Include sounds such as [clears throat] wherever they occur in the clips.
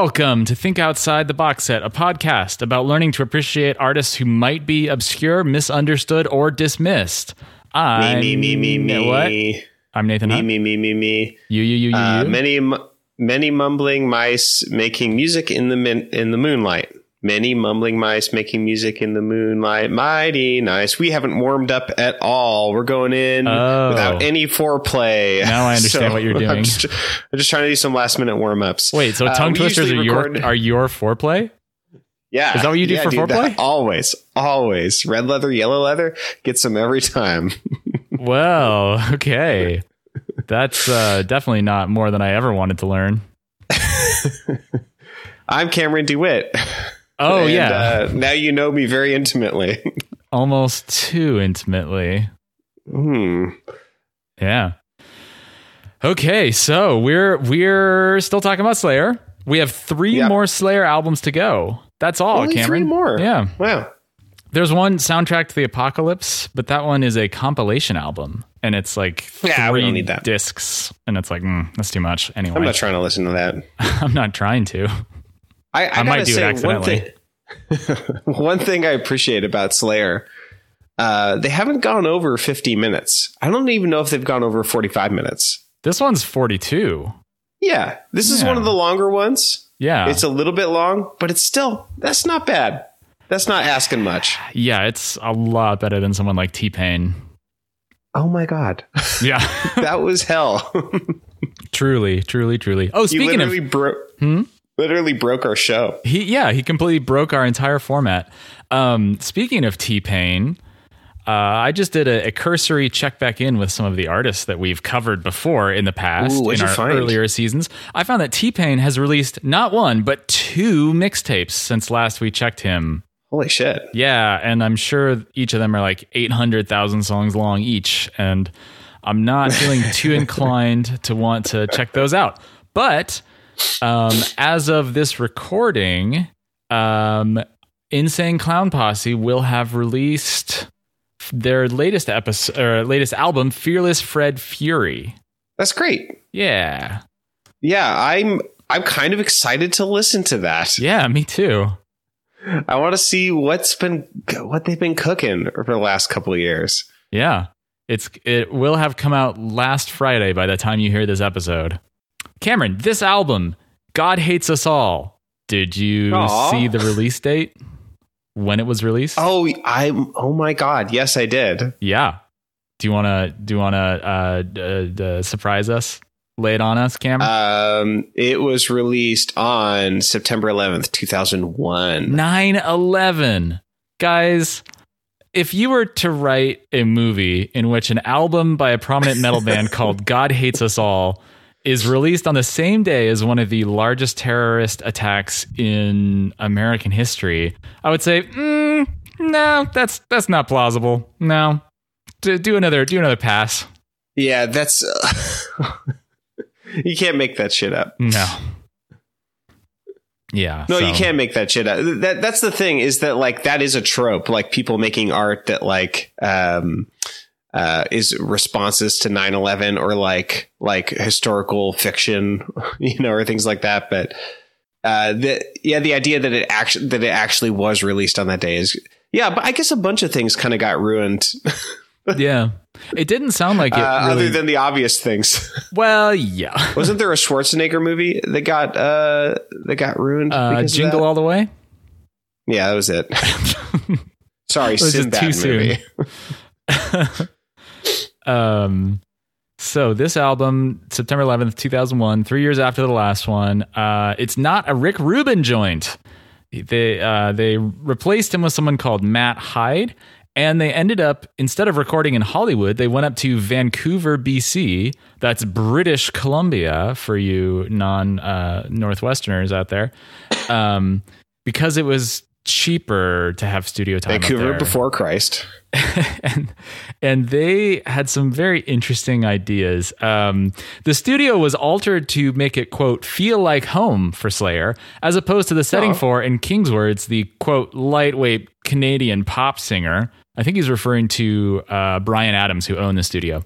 Welcome to Think Outside the Box Set, a podcast about learning to appreciate artists who might be obscure, misunderstood, or dismissed. I'm me, me, me, me, me. What? I'm Nathan. Me, Hunt. me, me, me, me. You, you, you, you, Uh, you. many, m- many mumbling mice making music in the min- in the moonlight. Many mumbling mice making music in the moonlight. Mighty nice. We haven't warmed up at all. We're going in Oh. without any foreplay. Now I [laughs] understand what you're doing. I'm just, I'm just trying to do some last minute warm ups. Wait, so Uh, tongue we twisters are usually your record- are your foreplay? Yeah, Is that what you do yeah, for dude, foreplay? that- always, always. Red leather, yellow leather, gets them every time. [laughs] Well, okay. That's uh, definitely not more than I ever wanted to learn. [laughs] I'm Cameron DeWitt. Oh And, yeah, uh, now you know me very intimately. [laughs] almost too intimately. hmm. Yeah. Okay, so we're we're still talking about Slayer. We have three Yeah. more Slayer albums to go. That's all, Only Cameron. three more. Yeah. Wow. There's one soundtrack to the apocalypse, but that one is a compilation album, and it's like Yeah, we three don't need that. discs, and it's like mm, that's too much. Anyway, I'm not trying to listen to that. [laughs] I'm not trying to. I, I, I might gotta it say, accidentally. One thing, [laughs] one thing I appreciate about Slayer, uh, they haven't gone over 50 minutes. I don't even know if they've gone over 45 minutes. This one's 42. Yeah, this is one of the longer ones. Yeah, It's a little bit long, but it's still that's not bad. That's not asking much. yeah, it's a lot better than someone like T Pain. Oh my god, Yeah, [laughs] that was hell. [laughs] truly, truly, truly. Oh, speaking of broke. Hmm? Literally broke our show. He yeah, he completely broke our entire format. Um, speaking of T Pain, uh, I just did a, a cursory check back in with some of the artists that we've covered before in the past Ooh, in our find? earlier seasons. I found that T Pain has released not one but two mixtapes since last we checked him. Holy shit! Yeah, and I'm sure each of them are like 800,000 songs long each, and I'm not feeling too [laughs] inclined to want to check those out. But um, as of this recording, um, Insane Clown Posse will have released their latest episode or latest album, Fearless Fred Fury. That's great. Yeah, Yeah, I'm. I'm kind of excited to listen to that. yeah, me too. I want to see what's been what they've been cooking for the last couple of years. Yeah. It's it will have come out last Friday by the time you hear this episode. Cameron, this album, God Hates Us All. Did you Aw. see the release date? When it was released? Oh, I oh my god, yes, I did. Yeah. Do you want to do you want to uh, d- surprise us? Lay it on us, Cameron? Um, it was released on September 11th, 2001. 9 11. Guys, if you were to write a movie in which an album by a prominent metal band [laughs] called God Hates Us All is released on the same day as one of the largest terrorist attacks in American history, I would say, mm, no, that's that's not plausible. No, do, do another do another pass. Yeah, that's [laughs] you can't make that shit up. No. Yeah. No, so- you can't make that shit up. That that's the thing is that like that is a trope, like people making art that like um uh is responses to 9/11 or like like historical fiction, [laughs] you know, or things like that, but uh the yeah, the idea that it actually that it actually was released on that day is yeah, but I guess a bunch of things kind of got ruined [laughs] Yeah. It didn't sound like it uh, really. other than the obvious things. [laughs] well, yeah. Wasn't there a Schwarzenegger movie that got uh that got ruined? Uh, because of Jingle? All the Way? Yeah, that was it. Sorry, was Sinbad too soon. Um, so this album, September 11th, 2001, three years after the last one, uh, it's not a Rick Rubin joint. They uh, they replaced him with someone called Matt Hyde, and they ended up instead of recording in Hollywood, they went up to Vancouver, BC. That's British Columbia for you non uh, Northwesterners out there, um, because it was cheaper to have studio time. Vancouver there before Christ. [laughs] and and they had some very interesting ideas. Um, the studio was altered to make it quote feel like home for Slayer, as opposed to the setting Oh. for, in King's words, the quote lightweight Canadian pop singer. I think he's referring to uh, Bryan Adams, who owned the studio.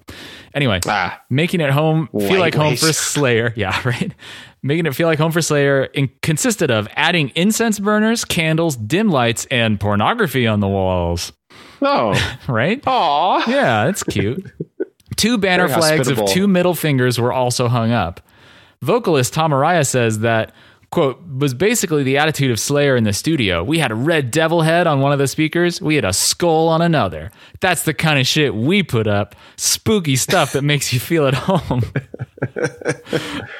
Anyway, Ah, making it home feel like home for Slayer. [laughs] Yeah, right. Making it feel like home for Slayer in- consisted of adding incense burners, candles, dim lights, and pornography on the walls. Oh, [laughs] Right? aw. Yeah, that's cute. two banner Very flags of two middle fingers were also hung up. Vocalist Tom Araya says that, quote, was basically the attitude of Slayer in the studio. We had a red devil head on one of the speakers, we had a skull on another. That's the kind of shit we put up. Spooky stuff that makes you feel at [laughs] home. [laughs]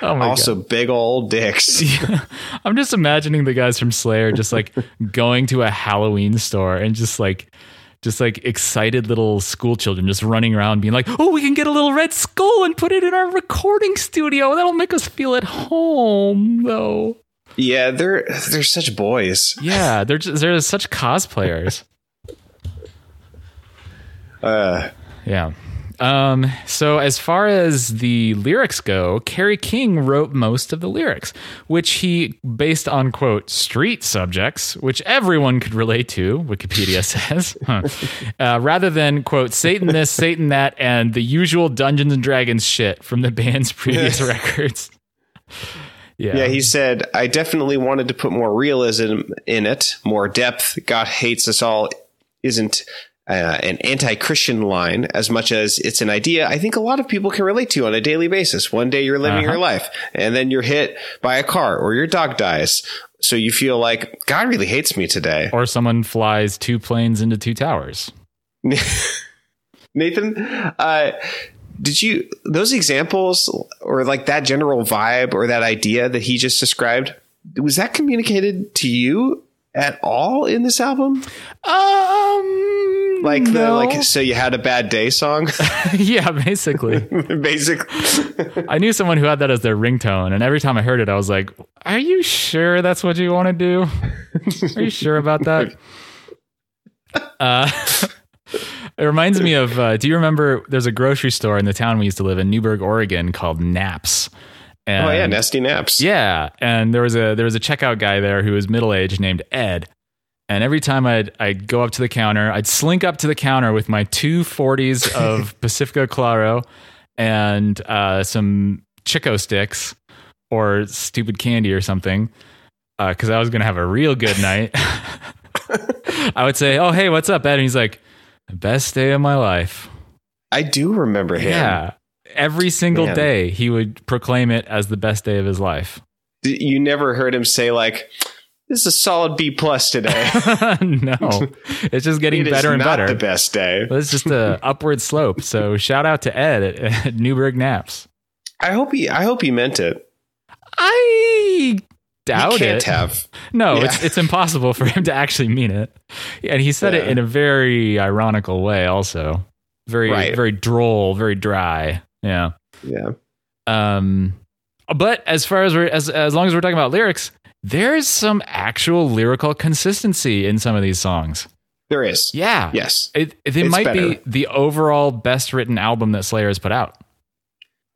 oh my Also, big old dicks. [laughs] God. I'm just imagining the guys from Slayer just like going to a Halloween store and just like just like excited little school children just running around being like, "Oh, we can get a little red skull and put it in our recording studio. That'll make us feel at home." Though. Yeah, they're they're such boys. Yeah, they're just, they're such cosplayers. [laughs] Uh, Yeah. Um, so as far as the lyrics go, Kerry King wrote most of the lyrics, which he based on quote street subjects, which everyone could relate to. Wikipedia [laughs] says, [laughs] Huh. uh, rather than quote Satan this, Satan that, and the usual Dungeons and Dragons shit from the band's [laughs] previous records. Yeah, yeah, he said, I definitely wanted to put more realism in it, more depth. God hates us all isn't uh, an anti Christian line as much as it's an idea I think a lot of people can relate to on a daily basis. One day you're living Uh-huh. your life, and then you're hit by a car or your dog dies. So you feel like God really hates me today. or someone flies two planes into two towers. [laughs] Nathan, uh, did you those examples or like that general vibe or that idea that he just described? Was that communicated to you at all in this album? Um, Like the like so you had a bad day song, [laughs] yeah, basically. [laughs] basically. I knew someone who had that as their ringtone, and every time I heard it, I was like, "Are you sure that's what you want to do? [laughs] Are you sure about that?" Uh, it reminds me of. Uh, do you remember? There's a grocery store in the town we used to live in, Newberg, Oregon, called Naps. And, Oh yeah, nasty Naps. yeah, and there was a there was a checkout guy there who was middle aged named Ed. And every time I'd I'd go up to the counter, I'd slink up to the counter with my two 40s of [laughs] Pacifico Claro and uh, some Chick-O-Sticks or stupid candy or something, because I was gonna have a real good night. [laughs] I would say, "Oh hey, what's up, Ed?" And he's like, "Best day of my life." I do remember him. Yeah, every single Man. day he would proclaim it as the best day of his life. You never heard him say like, "This is a solid B plus today." [laughs] no, it's just getting It better and not better. the best day. It's just a [laughs] upward slope. So shout out to Ed at, at Newberg Naps. I hope he. I hope he meant it. I doubt can't it. have. no, Yeah. it's it's impossible for him to actually mean it. And he said it in a very ironical way, also very Right. very droll, very dry. Yeah. Yeah. Um, but as far as we're as as long as we're talking about lyrics, there's some actual lyrical consistency in some of these songs. There is. Yeah. Yes. It, it It's might be the overall best written album that Slayer has put out.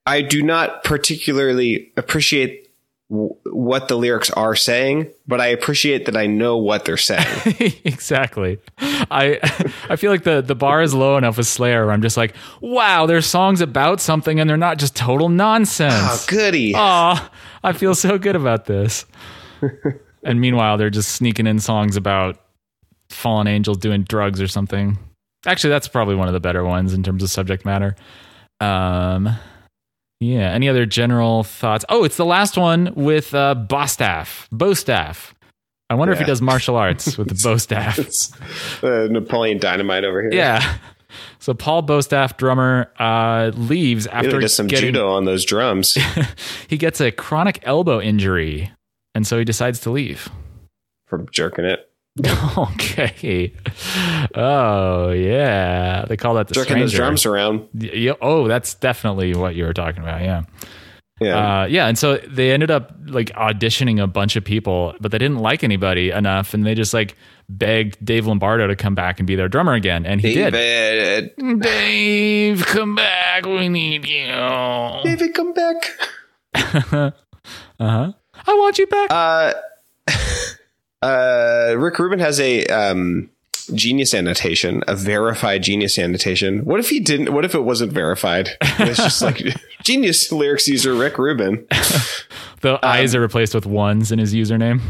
I do not particularly appreciate w- what the lyrics are saying, but I appreciate that I know what they're saying. [laughs] exactly. I [laughs] I feel like the the bar is low enough with Slayer where I'm just like, wow, there's songs about something and they're not just total oh, nonsense. goody. Aw, I feel so good about this. [laughs] and meanwhile, they're just sneaking in songs about fallen angels doing drugs or something. Actually, that's probably one of the better ones in terms of subject matter. Um, yeah. Any other general thoughts? Oh, it's the last one with uh, Bostaph. Bostaph. I wonder if he does martial arts with [laughs] the Bostaff. It's uh, Napoleon Dynamite over here. Yeah. So Paul Bostaph, drummer, uh, leaves after does some getting judo on those drums. [laughs] he gets a chronic elbow injury, and so he decides to leave. from jerking it. [laughs] okay. Oh yeah, they call that the Jerking those drums around. Yeah, oh, that's definitely what you were talking about. Yeah. Yeah. Uh, yeah, and so they ended up like auditioning a bunch of people, but they didn't like anybody enough, and they just like begged Dave Lombardo to come back and be their drummer again, and he did. Dave, come back, we need you. David, come back. [laughs] uh huh. I want you back. Uh, uh, Rick Rubin has a um, genius annotation, a verified genius annotation. What if he didn't? What if it wasn't verified? It's just like [laughs] genius lyrics user Rick Rubin. [laughs] The eyes are replaced with ones in his username.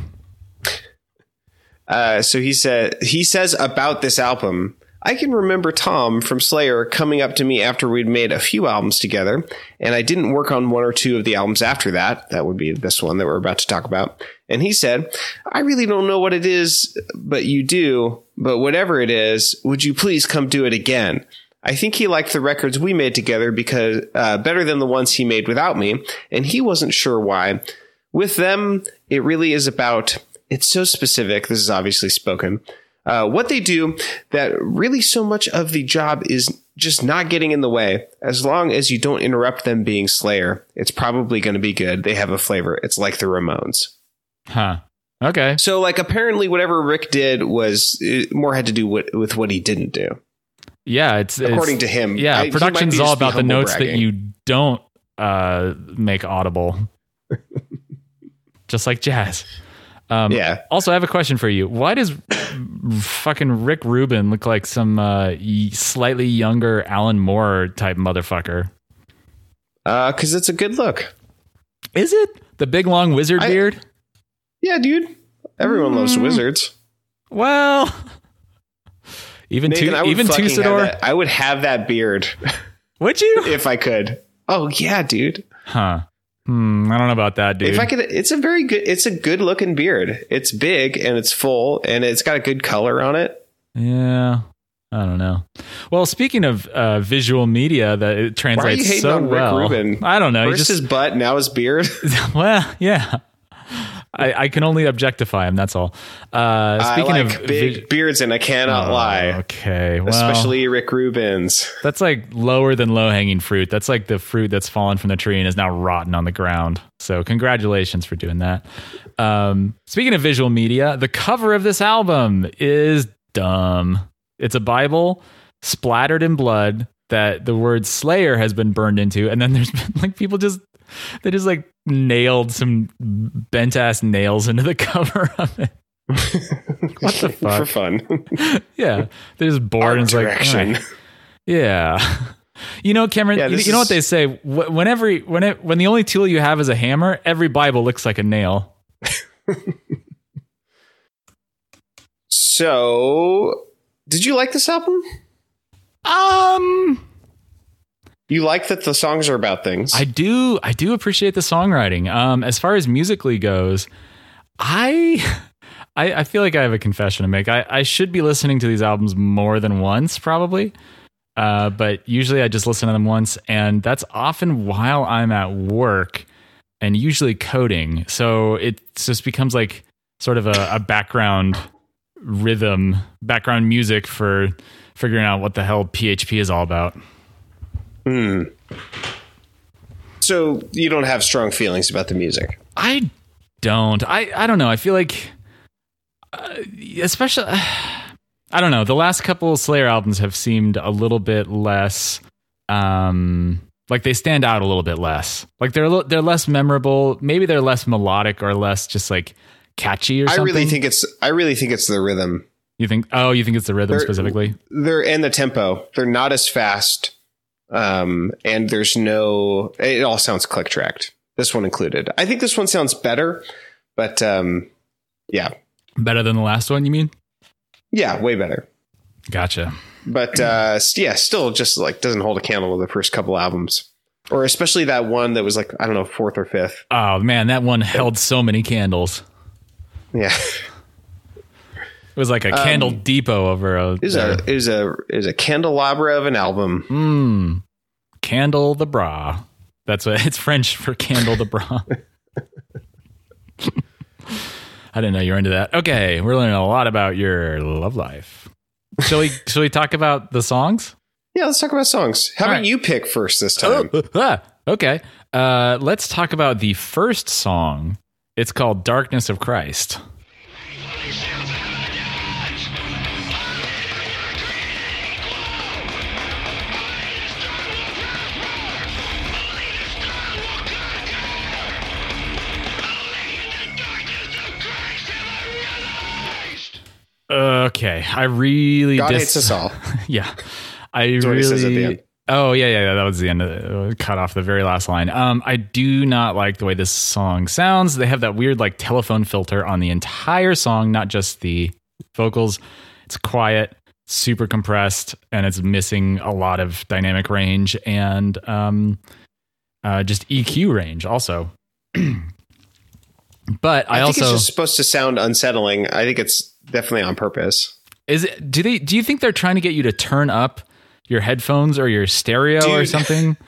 Uh, so he said he says about this album. I can remember Tom from Slayer coming up to me after we'd made a few albums together, and I didn't work on one or two of the albums after that. That would be this one that we're about to talk about. And he said, I really don't know what it is, but you do. But whatever it is, would you please come do it again? I think he liked the records we made together because uh, better than the ones he made without me, and he wasn't sure why. With them, it really is about. It's so specific. This is obviously spoken. Uh, what they do that really so much of the job is just not getting in the way. As long as you don't interrupt them being Slayer, it's probably going to be good. They have a flavor. It's like the Ramones. Huh. Okay. So, like, apparently, whatever Rick did was more had to do with, with what he didn't do, Yeah, it's according it's, to him. Yeah, I- production's all about the notes that you don't uh, make audible, [laughs] just like jazz. Um, Yeah. Also, I have a question for you. Why does fucking Rick Rubin look like some uh, slightly younger Alan Moore type motherfucker? Uh, because Uh, it's a good look. Is it the big long wizard I- beard? Yeah, dude. Everyone Mm. loves wizards. Well, even Nathan, two, I would even Tusador. that- I would have that beard [laughs] Would you? if I could. Oh yeah, dude. Huh. Hmm. I don't know about that, dude. If I could, it's a very good. It's a good looking beard. It's big and it's full and it's got a good color on it. Yeah. I don't know. Well, speaking of uh, visual media, that it translates so well. Rubin? I don't know. First just his butt, now his beard. [laughs] well, yeah. I, I can only objectify him. That's all. Uh, I speaking like of big vi- beards, and I cannot Oh, lie. Okay, well, Especially Rick Rubin's. that's like lower than low hanging fruit. That's like the fruit that's fallen from the tree and is now rotten on the ground. So congratulations for doing that. Um, speaking of visual media, the cover of this album is dumb. It's a Bible splattered in blood that the word Slayer has been burned into, and then there's been like people just they just like nailed some bent ass nails into the [laughs] cover of it. what the [laughs] fuck? For fun. [laughs] Yeah, they're just bored Art and it's like, direction. Yeah. You know, Cameron. Yeah, you, you know what they say? Wh- When every when it, when the only tool you have is a hammer, every Bible looks like a nail. So, did you like this album? Um, You like that the songs are about things. I do I do appreciate the songwriting. Um, as far as musically goes, I [laughs] I, I feel like I have a confession to make. I, I should be listening to these albums more than once, probably. Uh, but usually I just listen to them once, and that's often while I'm at work and usually coding. So it just becomes like sort of a, a background rhythm, background music for figuring out what the hell PHP is all about. Hmm. So you don't have strong feelings about the music. I don't. I I don't know. I feel like, uh, especially, [sighs] I don't know. The last couple Slayer albums have seemed a little bit less, um, like they stand out a little bit less. Like they're a little, they're less memorable. Maybe they're less melodic or less just like catchy or something. I really think it's. I really think it's the rhythm. you think. Oh, you think it's the rhythm They're- specifically? They're and the tempo. They're not as fast. Um, and there's no. It all sounds click tracked. This one included. I think this one sounds better, but um, yeah, Better than the last one? You mean? yeah, way better. Gotcha. But uh, yeah, still just like doesn't hold a candle to the first couple albums, or especially that one that was like I don't know fourth or fifth. Oh man, that one held so many candles. Yeah, It was like a candle depot over a. is a is a is a candelabra of an album. Mmm. Candle the bra. That's what [laughs] it's French for candle the bra. [laughs] I didn't know you were into that. Okay, we're learning a lot about your love life. Shall we shall we talk about the songs? Yeah, let's talk about songs. How All about right. you pick first this time? Ah, okay. Uh, let's talk about the first song. It's called Darkness of Christ. Okay, I really God dis- hates us all. [laughs] yeah, I the really. end. Oh yeah, yeah, yeah. That was the end. Of it. Cut off the very last line. Um, I do not like the way this song sounds. They have that weird like telephone filter on the entire song, not just the vocals. It's quiet, super compressed, and it's missing a lot of dynamic range and um, uh, just EQ range also. [clears throat] but I, I, think also it's just supposed to sound unsettling. I think it's definitely on purpose. Is it? Do they? Do you think they're trying to get you to turn up your headphones or your stereo or something? [laughs]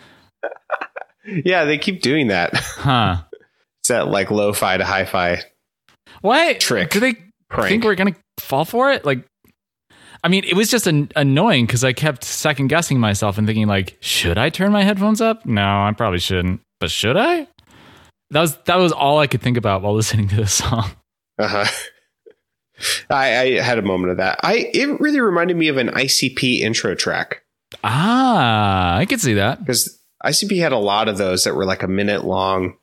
[laughs] Yeah, they keep doing that. Huh? [laughs] It's that like lo-fi to hi-fi What Trick. Do they prank. think we're gonna fall for it? Like, I mean, it was just an, annoying because I kept second guessing myself and thinking like, should I turn my headphones up? No, I probably shouldn't. But should I? That was that was all I could think about while listening to this song. Uh-huh. I, I had a moment of that. I it really reminded me of an ICP intro track Ah, I could see that. because ICP had a lot of those that were like a minute long,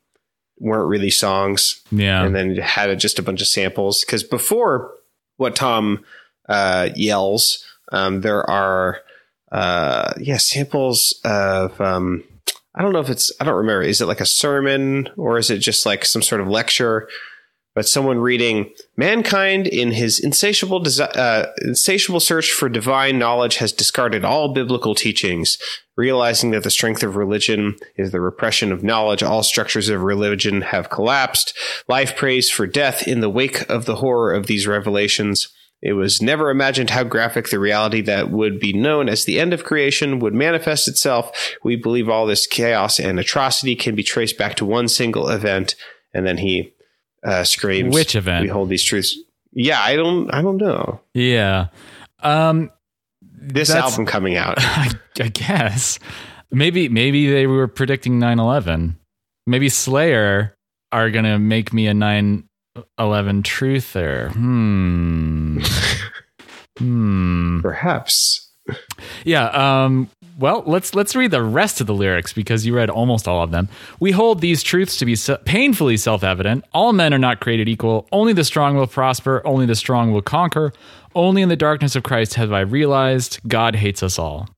weren't really songs, Yeah. and then had just a bunch of samples. Because before what Tom uh, yells, um, there are uh, yeah samples of um, I don't know if it's I don't remember. Is it like a sermon or is it just like some sort of lecture? But someone reading, mankind in his insatiable desi- uh, insatiable search for divine knowledge has discarded all biblical teachings, realizing that the strength of religion is the repression of knowledge. All structures of religion have collapsed. Life prays for death in the wake of the horror of these revelations. It was never imagined how graphic the reality that would be known as the end of creation would manifest itself. We believe all this chaos and atrocity can be traced back to one single event. And then he uh, screams, Which event? We hold these truths. Yeah, I don't, I don't know. Yeah. Um, This album coming out. [laughs] I, I guess maybe maybe they were predicting 9-11 maybe slayer are gonna make me a 9-11 truther hmm [laughs] hmm Perhaps. yeah um well let's let's read the rest of the lyrics because you read almost all of them we hold these truths to be se- painfully self-evident all men are not created equal only the strong will prosper only the strong will conquer only in the darkness of christ have i realized god hates us all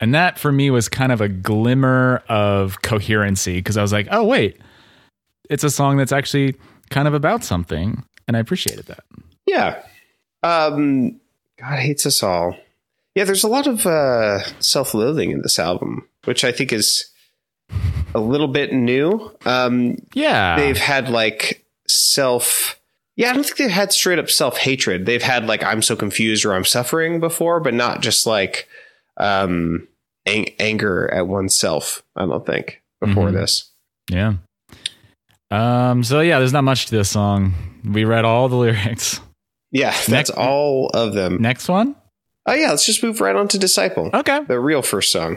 and that for me was kind of a glimmer of coherency because I was like, oh, wait, it's a song that's actually kind of about something. And I appreciated that. Yeah. Um, God hates us all. Yeah, there's a lot of uh, self-loathing in this album, which I think is a little bit new. Um, Yeah. they've had like self. Yeah, I don't think they've had straight up self hatred. They've had like I'm so confused or I'm suffering before, but not just like um, ang- anger at oneself. I don't think before Mhm. this. yeah. Um, so yeah, there's not much to this song. We read all the [laughs] lyrics. Yeah, that's Next- all of them. Next one? Oh yeah, let's just move right on to Disciple, Okay. the real first song.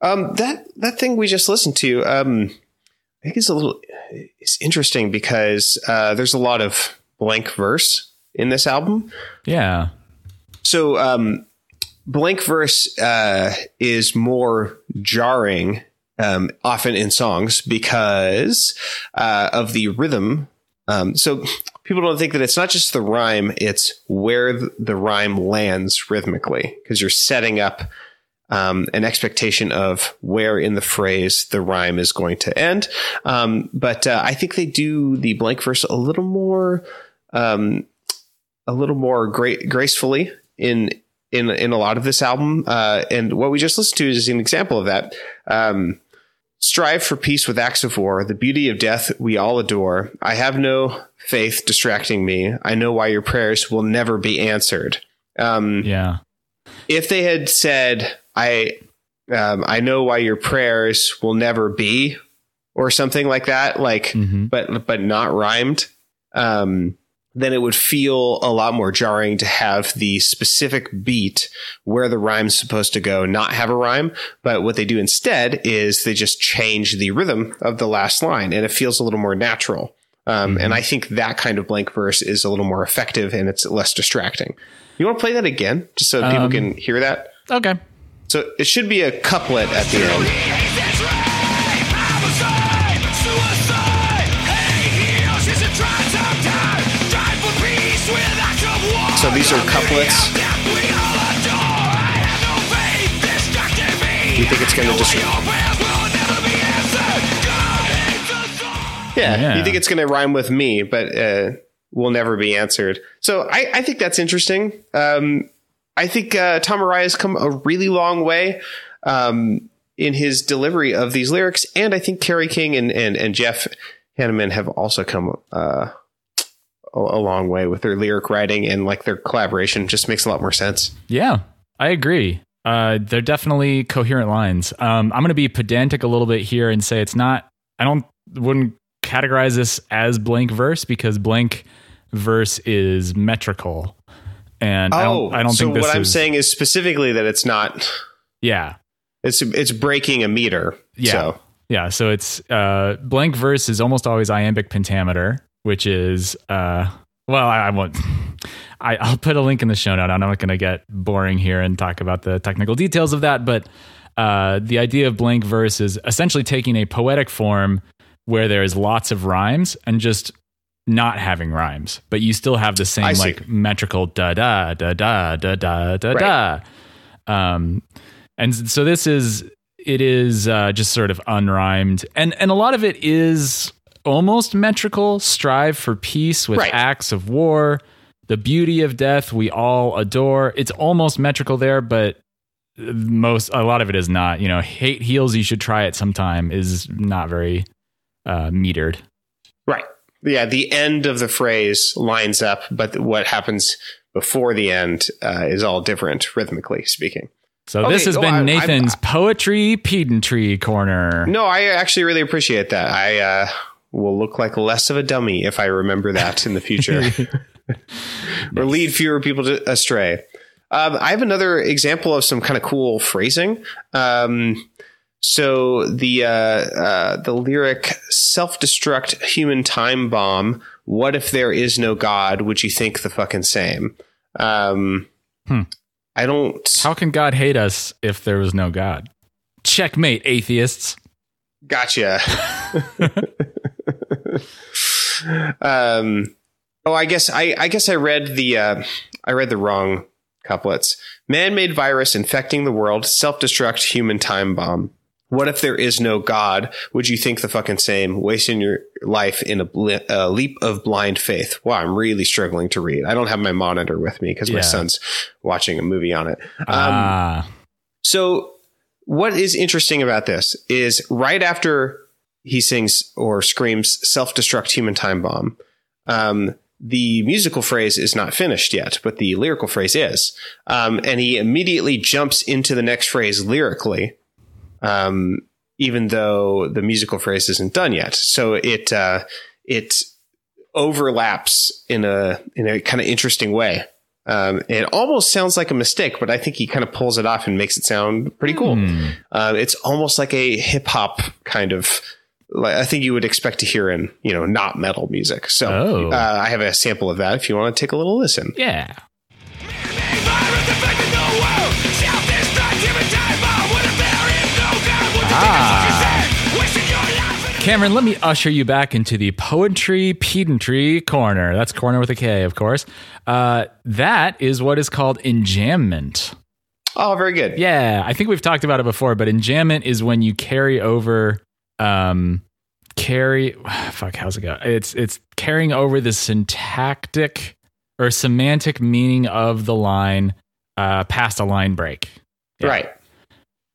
Um, that that thing we just listened to, um, I think is a little is interesting because uh, there's a lot of blank verse in this album. Yeah. So um, blank verse uh, is more jarring um, often in songs because uh, of the rhythm. Um, so people don't think that it's not just the rhyme; it's where the rhyme lands rhythmically because you're setting up um, an expectation of where in the phrase the rhyme is going to end. Um, but uh, I think they do the blank verse a little more, um, a little more gra- gracefully in in in a lot of this album. Uh, and what we just listened to is an example of that. Um, Strive for peace with acts of war. The beauty of death we all adore. I have no faith distracting me. I know why your prayers will never be answered. Um, Yeah. if they had said i um, i know why your prayers will never be or something like that like Mhm. but but not rhymed um then it would feel a lot more jarring to have the specific beat where the rhyme's supposed to go not have a rhyme. But what they do instead is they just change the rhythm of the last line and it feels a little more natural. Um, mm-hmm. And I think that kind of blank verse is a little more effective and it's less distracting. You want to play that again just so people um, can hear that? Okay. So it should be a couplet at the end. So these are couplets. You think it's going to just. Yeah, yeah, you think it's going to rhyme with me, but uh, will never be answered. So I, I think that's interesting. Um, I think uh, Tom Araya has come a really long way um, in his delivery of these lyrics, and I think Kerry King and and, and Jeff Hanneman have also come uh, a, a long way with their lyric writing and like their collaboration just makes a lot more sense. Yeah, I agree. Uh, they're definitely coherent lines. Um, I'm going to be pedantic a little bit here and say it's not. I don't wouldn't categorize this as blank verse because blank verse is metrical, and oh, I don't. I don't so think what I'm is, saying is specifically that it's not. Yeah, it's it's breaking a meter. Yeah, so. yeah. So it's uh, blank verse is almost always iambic pentameter, which is uh, well, I, I won't. I, I'll put a link in the show note. I'm not going to get boring here and talk about the technical details of that, but uh, the idea of blank verse is essentially taking a poetic form where there's lots of rhymes and just not having rhymes, but you still have the same like metrical da da da da da da da da. Um, and so this is it is uh, just sort of unrhymed, and and a lot of it is almost metrical. Strive for peace with right. acts of war. The beauty of death we all adore. It's almost metrical there, but most a lot of it is not. You know, hate heals. You should try it sometime. Is not very uh, metered. Right. Yeah. The end of the phrase lines up, but what happens before the end uh, is all different rhythmically speaking. So okay, this has oh, been I, Nathan's I, I, poetry pedantry corner. No, I actually really appreciate that. I uh, will look like less of a dummy if I remember that in the future, [laughs] or lead fewer people to, astray. Um, I have another example of some kind of cool phrasing. Um, so the uh, uh, the lyric "self destruct human time bomb." What if there is no God? Would you think the fucking same? Um, hmm. I don't. How can God hate us if there was no God? Checkmate, atheists. Gotcha. [laughs] um, oh, I guess I, I guess I read the uh, I read the wrong couplets. Man-made virus infecting the world, self-destruct human time bomb. What if there is no God? Would you think the fucking same? Wasting your life in a, bl- a leap of blind faith. Wow, I'm really struggling to read. I don't have my monitor with me because yeah. my son's watching a movie on it. Um, ah. So, what is interesting about this is right after he sings or screams self-destruct human time bomb. Um, the musical phrase is not finished yet, but the lyrical phrase is. Um, and he immediately jumps into the next phrase lyrically, um, even though the musical phrase isn't done yet. So it uh, it overlaps in a in a kind of interesting way. Um, it almost sounds like a mistake, but I think he kind of pulls it off and makes it sound pretty cool. Mm. Uh, it's almost like a hip hop kind of like I think you would expect to hear in you know not metal music. So oh. uh, I have a sample of that if you want to take a little listen. Yeah. Ah. Cameron, let me usher you back into the poetry pedantry corner. That's corner with a K, of course. Uh, that is what is called enjambment. Oh, very good. Yeah, I think we've talked about it before, but enjambment is when you carry over um carry [sighs] fuck how's it go it's it's carrying over the syntactic or semantic meaning of the line uh past a line break yeah. right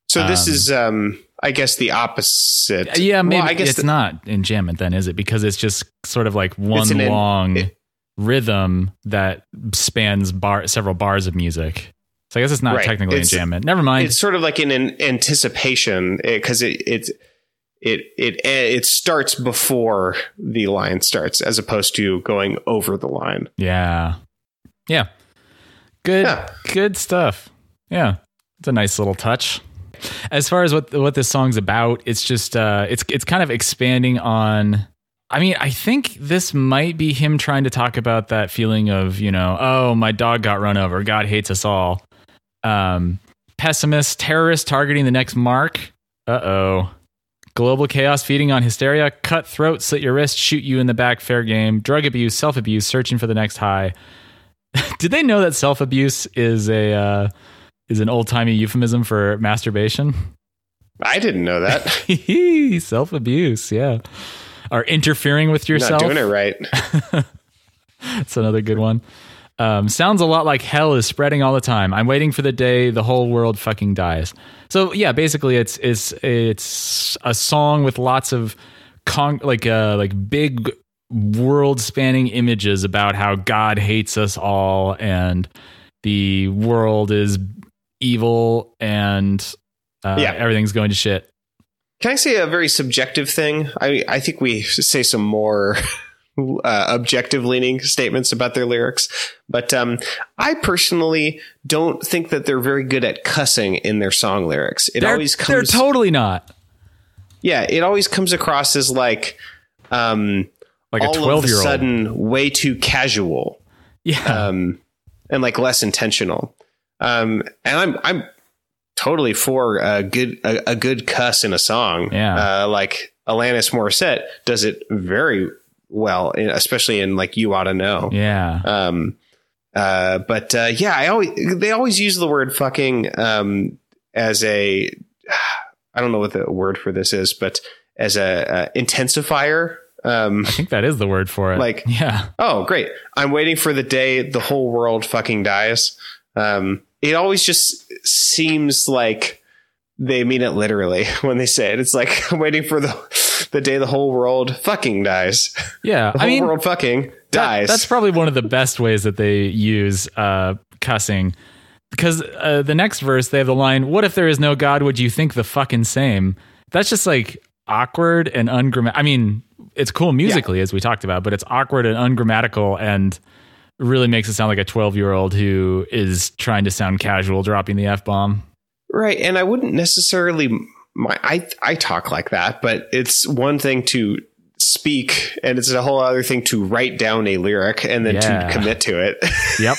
so this um, is um i guess the opposite uh, yeah maybe well, i guess it's the, not enjambment then is it because it's just sort of like one long it, rhythm that spans bar several bars of music so i guess it's not right. technically it's, enjambment never mind it's sort of like an, an anticipation eh, because it, it's it it eh, it starts before the line starts as opposed to going over the line. Yeah. Yeah. Good Yeah. good stuff. Yeah. It's a nice little touch. As far as what what this song's about, it's just uh it's it's kind of expanding on I mean, I think this might be him trying to talk about that feeling of, you know, oh, my dog got run over. God hates us all. Um pessimist, terrorist targeting the next mark. Uh-oh. Global chaos feeding on hysteria, cut throat, slit your wrist, shoot you in the back, fair game, drug abuse, self abuse, searching for the next high. [laughs] Did they know that self abuse is a uh, is an old timey euphemism for masturbation? I didn't know that. [laughs] self abuse, yeah. Or interfering with yourself. Not doing it right. [laughs] That's another good one. Um, sounds a lot like hell is spreading all the time. I'm waiting for the day the whole world fucking dies. So yeah, basically it's it's it's a song with lots of con- like uh like big world spanning images about how God hates us all and the world is evil and uh, Yeah. everything's going to shit. Can I say a very subjective thing? I I think we say some more [laughs] uh, objective leaning statements about their lyrics, but um, I personally don't think that they're very good at cussing in their song lyrics. It They're, always comes. they're totally not yeah, it always comes across as like um, like a all 12 year old. sudden way too casual. Yeah. um, and like less intentional. Um, and I'm I'm totally for a good a, a good cuss in a song. Yeah. uh, like Alanis Morissette does it very well, especially in like "You Ought to Know." yeah. Um, uh, but uh, yeah, I always they always use the word "fucking" um, as a [sighs] I don't know what the word for this is, but as a, a intensifier. Um, I think that is the word for it. Like- yeah. Oh, great. I'm waiting for the day the whole world fucking dies. Um, it always just seems like they mean it literally [laughs] when they say it. It's like I'm [laughs] waiting for the the day the whole world fucking dies. Yeah. [laughs] The I whole mean, world fucking that- dies. that's probably one of the best ways that they use uh, cussing. Because uh, the next verse, they have the line, What if there is no God? Would you think the fucking same? That's just like awkward and ungrammatical. I mean, it's cool musically, as we talked about, but it's awkward and ungrammatical and really makes it sound like a 12 year old who is trying to sound casual, dropping the F bomb. right. And I wouldn't necessarily my I I talk like that, but it's one thing to speak and it's a whole other thing to write down a lyric and then Yeah. to commit to it. [laughs] Yep.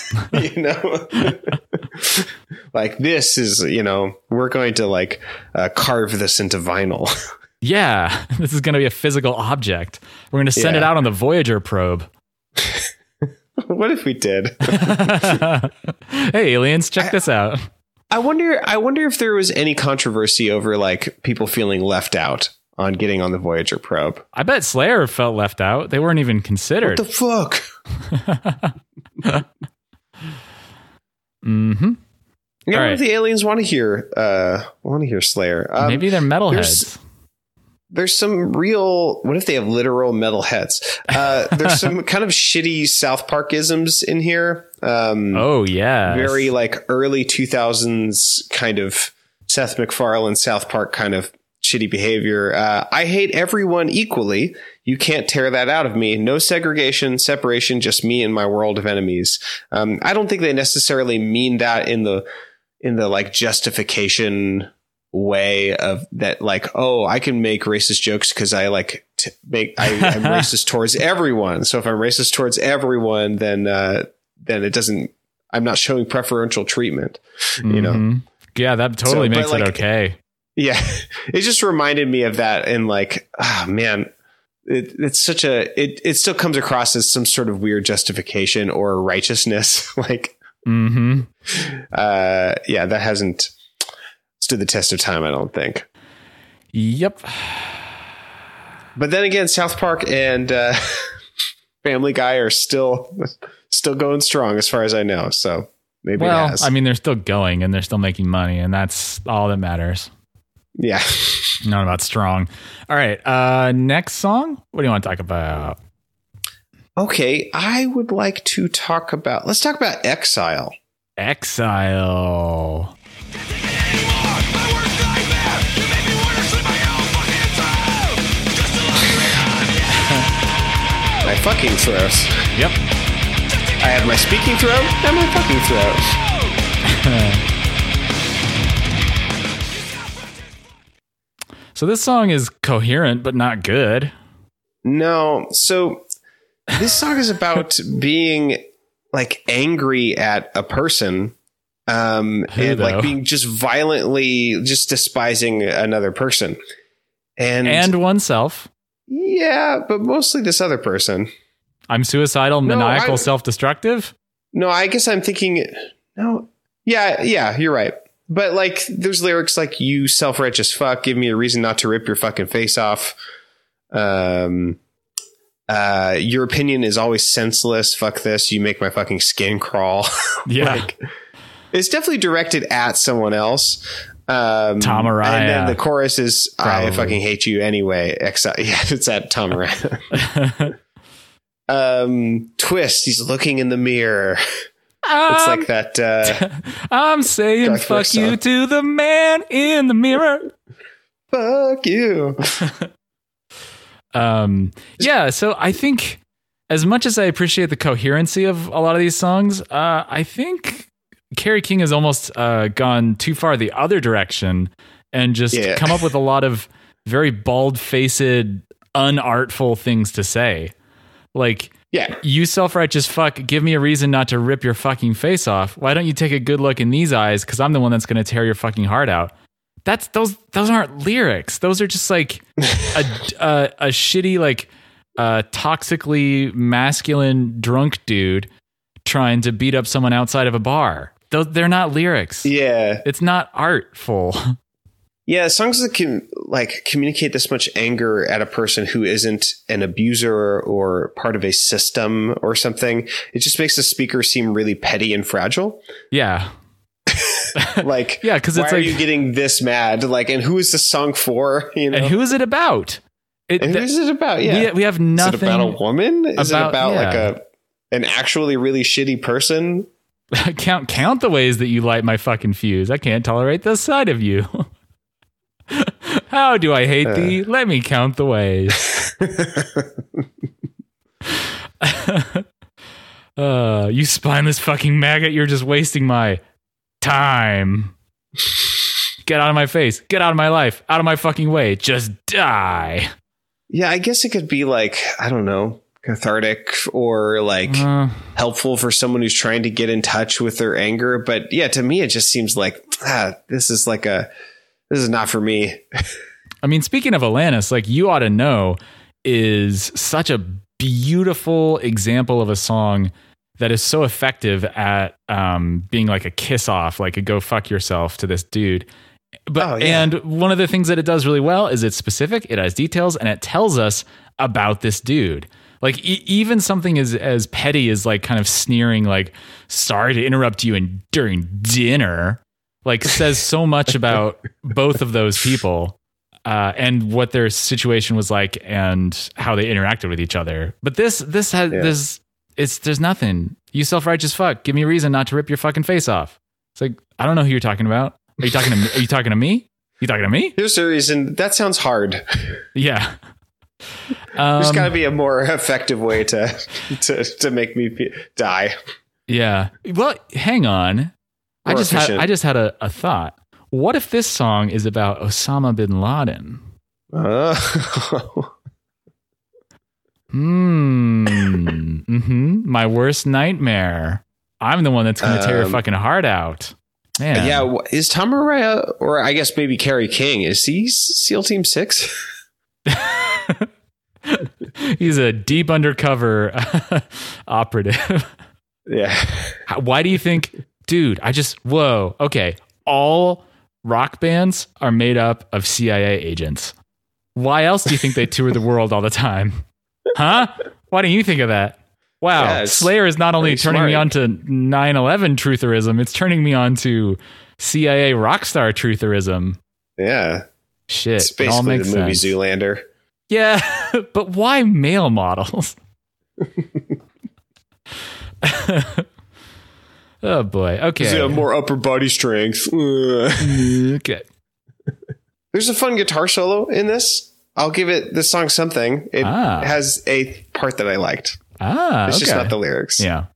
you know [laughs] like this is you know we're going to like uh, carve this into vinyl [laughs] yeah. This is going to be a physical object. We're going to send it out on the Voyager probe. [laughs] what if we did [laughs] hey, aliens, check this out. i wonder i wonder if there was any controversy over like people feeling left out on getting on the voyager probe I bet Slayer felt left out. They weren't even considered. what the fuck [laughs] hmm yeah, right. if the aliens want to hear uh want to hear slayer um, Maybe they're metalheads. There's some real what if they have literal metal heads uh there's some [laughs] kind of shitty south park isms in here um Oh yeah, very like early 2000s kind of Seth MacFarlane South Park kind of shitty behavior. Uh, I hate everyone equally. You can't tear that out of me. No segregation, separation, just me and my world of enemies. Um, I don't think they necessarily mean that in the in the like justification way of that like oh I can make racist jokes because I like to make I, I'm [laughs] racist towards everyone. So if I'm racist towards everyone, then uh, then it doesn't. I'm not showing preferential treatment. You know. Mhm. Yeah, that totally So, makes like- it okay. Yeah, [laughs] it just reminded me of that, and like, ah, man, it, it's such a. It it still comes across as some sort of weird justification or righteousness. [laughs] like, mm-hmm. uh, yeah, that hasn't stood the test of time. I don't think. Yep. But then again, South Park and uh, [laughs] Family Guy are still still going strong, as far as I know. So maybe it Well, has. I mean, they're still going and they're still making money, and that's all that matters. yeah. [laughs] Not about strong. All right. Uh, next song. What do you want to talk about? Okay, I would like to talk about. Let's talk about Exile. Exile. Fucking throat. Yep. I have my speaking throat and my fucking throat. [laughs] So this song is coherent but not good. No, so this song is about [laughs] being like angry at a person, um, Who, and like being just violently just despising another person, and And oneself. Yeah, but mostly this other person. I'm suicidal, No, maniacal, I- self-destructive. No, I guess I'm thinking. No, yeah, yeah, you're right. But like, there's lyrics like "You self-righteous fuck, give me a reason not to rip your fucking face off." Um, uh, your opinion is always senseless. Fuck this. You make my fucking skin crawl. [laughs] Yeah. Like, it's definitely directed at someone else. Um, Tom Araya. And then the chorus is "I fucking hate you anyway." Except, [laughs] yeah, it's at Tom Araya. [laughs] um, twist. He's looking in the mirror. It's Um, like that. Uh, [laughs] I'm saying Darth fuck you to the man in the mirror. fuck you. Um, yeah, so I think as much as I appreciate the coherency of a lot of these songs, uh, I think Kerry King has almost uh, gone too far the other direction and just Yeah. come up with a lot of very bald-faced, unartful things to say. Like, Yeah. you self-righteous fuck, give me a reason not to rip your fucking face off. Why don't you take a good look in these eyes? Because I'm the one that's going to tear your fucking heart out. That's those. Those aren't lyrics. Those are just like [laughs] a a, a shitty like uh, toxically masculine drunk dude trying to beat up someone outside of a bar. Those they're not lyrics. Yeah. It's not artful. Yeah. Songs that can like communicate this much anger at a person who isn't an abuser or part of a system or something. It just makes the speaker seem really petty and fragile. yeah, [laughs] Like, [laughs] yeah, because why it's are like, you getting this mad? Like, and who is this song for? You know, and who is it about? It, And th- who's it about? Yeah. we, we have is nothing. it about a woman? Is about- it about like a an actually really shitty person? [laughs] count count the ways that you light my fucking fuse. I can't tolerate this side of you. [laughs] How do I hate thee? Let me count the ways. [laughs] uh, you spineless fucking maggot, you're just wasting my time. Get out of my face. Get out of my life. Out of my fucking way. Just die. Yeah, I guess it could be like, I don't know, cathartic or like Uh, helpful for someone who's trying to get in touch with their anger. But yeah, to me, it just seems like, ah, this is like a, this is not for me. I mean, speaking of Alanis, like you ought to know is such a beautiful example of a song that is so effective at um, being like a kiss off, like a go fuck yourself to this dude. But Oh, yeah. and one of the things that it does really well is it's specific, it has details, and it tells us about this dude. Like e- even something as as petty as like kind of sneering, like "Sorry to interrupt you in during dinner," like says so much about [laughs] both of those people uh, and what their situation was like and how they interacted with each other. But this this has Yeah. this it's there's nothing. You self righteous fuck. Give me a reason not to rip your fucking face off. It's like I don't know who you're talking about. Are you talking to me? Are you talking to me? You talking to me? Here's the reason that sounds hard. Yeah. [laughs] There's Um, got to be a more effective way to to to make me pe- die. yeah. Well, hang on. I More just had. I just had a, a thought. What if this song is about Osama bin Laden? Uh, [laughs] Hmm. hmm My worst nightmare. I'm the one that's going to tear your Um, fucking heart out. Man. yeah, is Tom Araya or I guess maybe Kerry King? Is he SEAL Team Six? [laughs] He's a deep undercover [laughs] operative. Yeah, How- Why do you think, dude? I just whoa. Okay, all rock bands are made up of CIA agents. Why else do you think they tour the world all the time? Huh? Why don't you think of that? Wow, Yeah, Slayer is not only turning me on to 9/11 trutherism; it's turning me on to CIA rockstar trutherism. yeah. Shit, It's it all makes the movie sense. Zoolander. Yeah, [laughs] but why male models? [laughs] oh boy. Okay. Have more upper body strength? [laughs] Okay. There's a fun guitar solo in this. I'll give it this song something. It Ah. has a part that I liked. Ah, It's okay. just not the lyrics. yeah.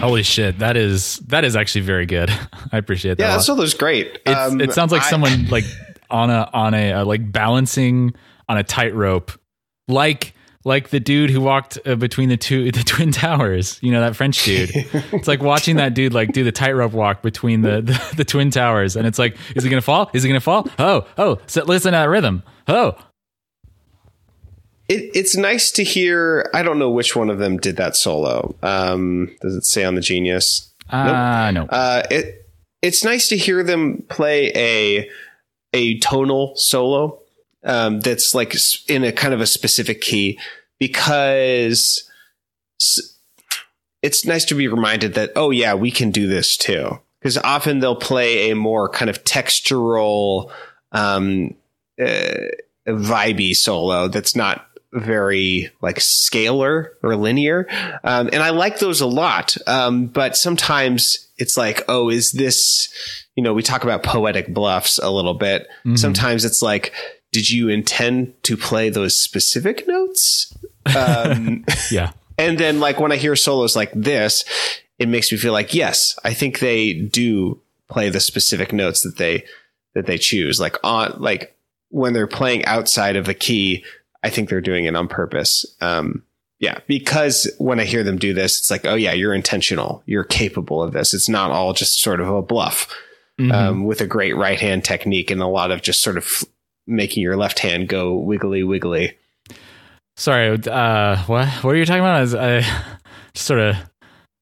Holy shit, that is that is actually very good. [laughs] I appreciate that. Yeah, that solo's great. It's, Um, it sounds like I- someone like on a on a uh, like balancing on a tightrope, like like the dude who walked uh, between the two [laughs] the twin towers. You know that French dude. [laughs] it's like watching that dude like do the tightrope walk between the, the the twin towers, and it's like, is he gonna fall? Is he gonna fall? Oh oh, so listen to that rhythm. Oh It, it's nice to hear. I don't know which one of them did that solo. Um, does it say on the Genius? ah no. Uh, it it's nice to hear them play a a tonal solo um, that's like in a kind of a specific key because it's nice to be reminded that oh yeah we can do this too because often they'll play a more kind of textural um, uh, vibey solo that's not very like scalar or linear um, and i like those a lot um, but sometimes it's like oh is this you know we talk about poetic bluffs a little bit Mhm. sometimes it's like did you intend to play those specific notes um, [laughs] yeah. and then like when I hear solos like this, it makes me feel like yes, I think they do play the specific notes that they that they choose. Like on like when they're playing outside of the key, I think they're doing it on purpose. Um yeah, because when I hear them do this, it's like, oh yeah, you're intentional. You're capable of this. It's not all just sort of a bluff Mhm. um, with a great right hand technique and a lot of just sort of making your left hand go wiggly wiggly. Sorry, uh, what what are you talking about? I, was- [laughs] I just sort of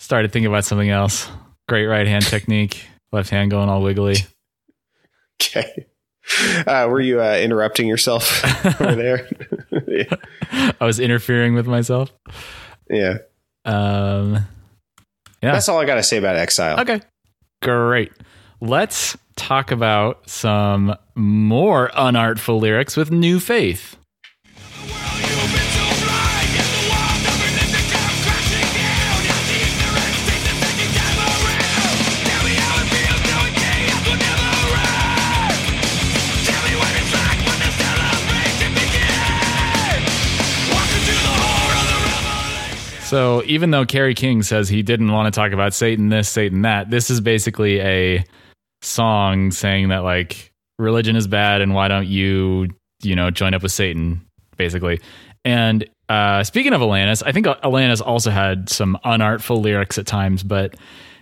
started thinking about something else. Great right hand technique, left hand going all wiggly. [laughs] Okay. [laughs] Uh, were you uh, interrupting yourself [laughs] over there? [laughs] yeah. I was interfering with myself. yeah. Um, yeah. That's all I got to say about Exile. Okay. Great. Let's talk about some more unartful lyrics with New Faith. So even though Kerry King says he didn't want to talk about Satan this, Satan that, this is basically a song saying that like religion is bad and why don't you, you know, join up with Satan, basically. And uh, speaking of Alanis, I think Alanis also had some unartful lyrics at times, but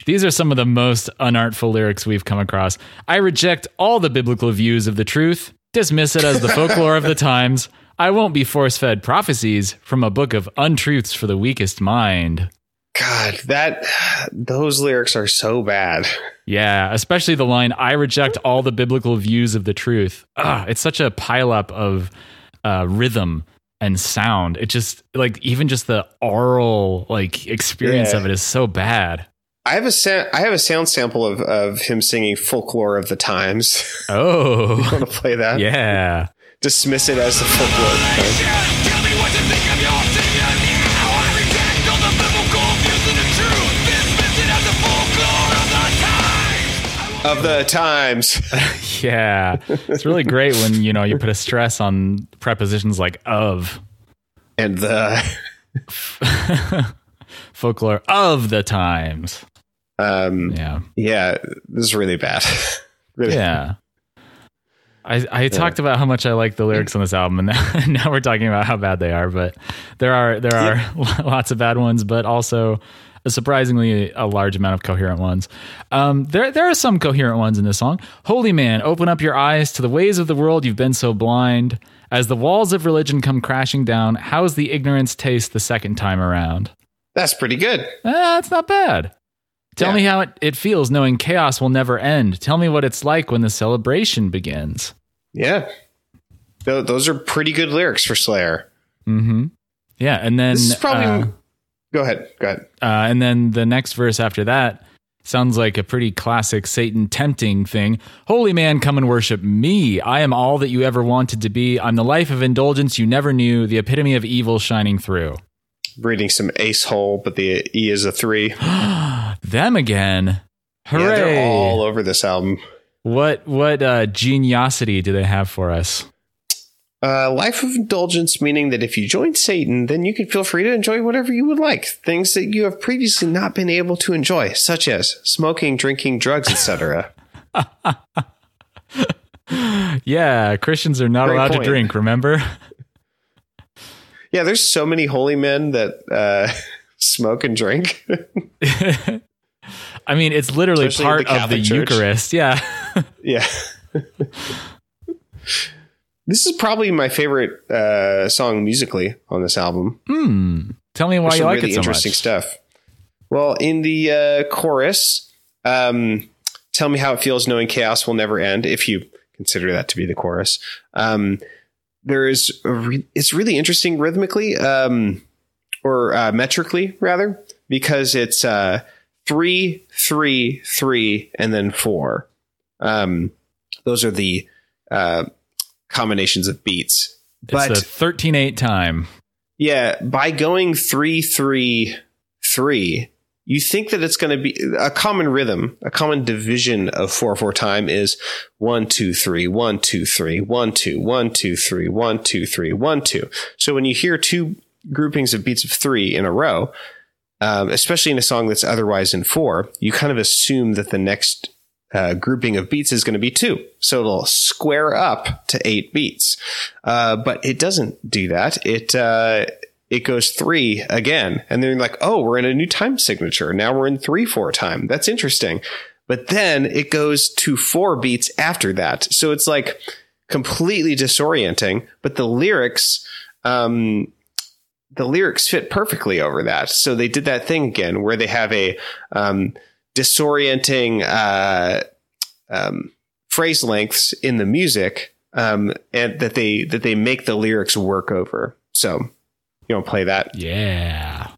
these are some of the most unartful lyrics we've come across. I reject all the biblical views of the truth, dismiss it as the [laughs] folklore of the times. I won't be force fed prophecies from a book of untruths for the weakest mind. God, that those lyrics are so bad. Yeah, especially the line, I reject all the biblical views of the truth. Ah, it's such a pileup of uh, rhythm and sound. It just, like, even just the oral, like, experience Yeah. of it is so bad. I have a sa- I have a sound sample of, of him singing "Folklore of the Times." [laughs] Oh, Want to play that? yeah. Dismiss it as the folklore. Of the times. Of the times. Yeah. It's really great when, you know, you put a stress on prepositions like of. and the [laughs] Folklore of the times. um Yeah. yeah this is really bad [laughs] really Yeah. I, I talked about how much I like the lyrics on this album, and [laughs] now, now we're talking about how bad they are. But there are there are [laughs] lots of bad ones, but also a surprisingly a large amount of coherent ones. Um, there there are some coherent ones in this song. Holy man, open up your eyes to the ways of the world. You've been so blind. As the walls of religion come crashing down, how's the ignorance taste the second time around? that's pretty good Ah, that's not bad. Tell Yeah. me how it, it feels knowing chaos will never end. Tell me what it's like when the celebration begins. yeah Th- those are pretty good lyrics for slayer Mm-hmm. Yeah, and then This is probably- uh, Go ahead. Go ahead. Uh, and then the next verse after that sounds like a pretty classic Satan tempting thing. Holy man, come and worship me. I am all that you ever wanted to be. I'm the life of indulgence you never knew, the epitome of evil shining through. Reading some ace hole, but the E is a three. [gasps] Them again. Hooray. Yeah, they're all over this album. What what uh, geniosity do they have for us? Uh, life of indulgence, meaning that if you join Satan, then you can feel free to enjoy whatever you would like. Things that you have previously not been able to enjoy, such as smoking, drinking, drugs, etc. [laughs] Yeah, Christians are not Great allowed point. to drink, remember? yeah, there's so many holy men that uh, [laughs] smoke and drink. [laughs] I mean, it's literally Especially part the of the Church. Eucharist. Yeah. [laughs] yeah. this is probably my favorite uh, song musically on this album. hmm. Tell me why There's you like really it so interesting much. stuff. Well, in the uh, chorus, um, tell me how it feels knowing chaos will never end. If you consider that to be the chorus, um, there is a re- it's really interesting rhythmically, um, or uh, metrically rather, because it's uh, three, three, three, and then four. Um, those are the uh, combinations of beats. But it's 13 8 time. yeah, by going three three three, you think that it's going to be a common rhythm, a common division of four four time is one two three one two three one two one two three one two three one two. So when you hear two groupings of beats of three in a row, um, especially in a song that's otherwise in four, you kind of assume that the next uh, grouping of beats is going to be two. So it'll square up to eight beats. Uh, but it doesn't do that. It, uh, it goes three again. And then you're like, oh, we're in a new time signature. Now we're in three, four time. That's interesting. But then it goes to four beats after that. So it's like completely disorienting, but the lyrics, um, the lyrics fit perfectly over that. So they did that thing again where they have a um, disorienting uh, um, phrase lengths in the music, um, and that they that they make the lyrics work over. So you don't play that. Yeah.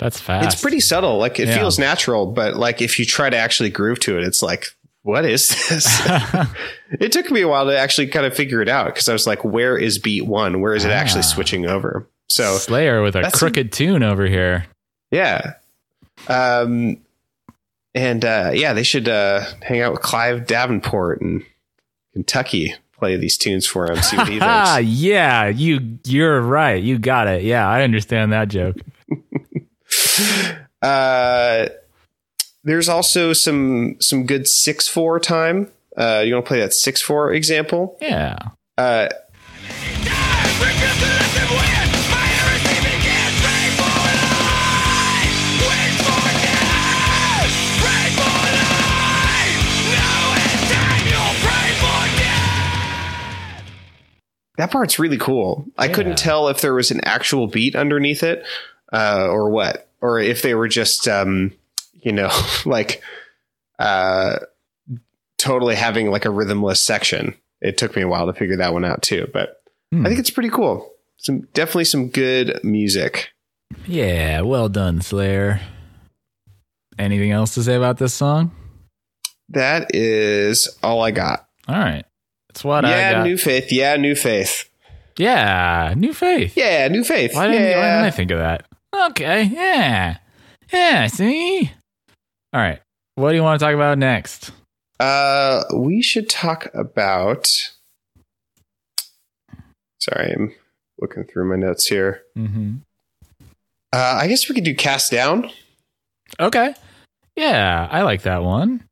That's fast. It's pretty subtle. Like it Yeah. feels natural, but like if you try to actually groove to it, it's like, what is this? [laughs] it took me a while to actually kind of figure it out because I was like, where is beat one? Where is it actually Ah. switching over? So Slayer with a crooked tune over here. yeah. Um, and uh, yeah, they should uh, hang out with Clive Davenport in Kentucky, play these tunes for him, see what he Ah, [laughs] thinks. yeah, you you're right. You got it. Yeah, I understand that joke. [laughs] Uh, there's also some some good six four time. Uh, you want to play that six four example? Yeah. Uh, Time refuse to let them win. My heresy begins. Pray for life. Wait for death. Pray for life. Now it's time you'll pray for death. that part's really cool. I Yeah. couldn't tell if there was an actual beat underneath it, uh, or what, or if they were just, um, you know, [laughs] like, uh, totally having like a rhythmless section. It took me a while to figure that one out too, but Hmm. I think it's pretty cool. Some definitely some good music. Yeah, well done, Slayer. Anything else to say about this song? That is all I got. All right. That's what I yeah, got. new faith. Yeah, new faith. yeah, new faith. Yeah, new faith. Why didn't, yeah. why didn't I think of that? Okay, yeah. Yeah, see? All right. What do you want to talk about next? Uh, we should talk about. Sorry, I'm looking through my notes here. Mm-hmm. Uh, I guess we could do cast down. Okay. Yeah, I like that one.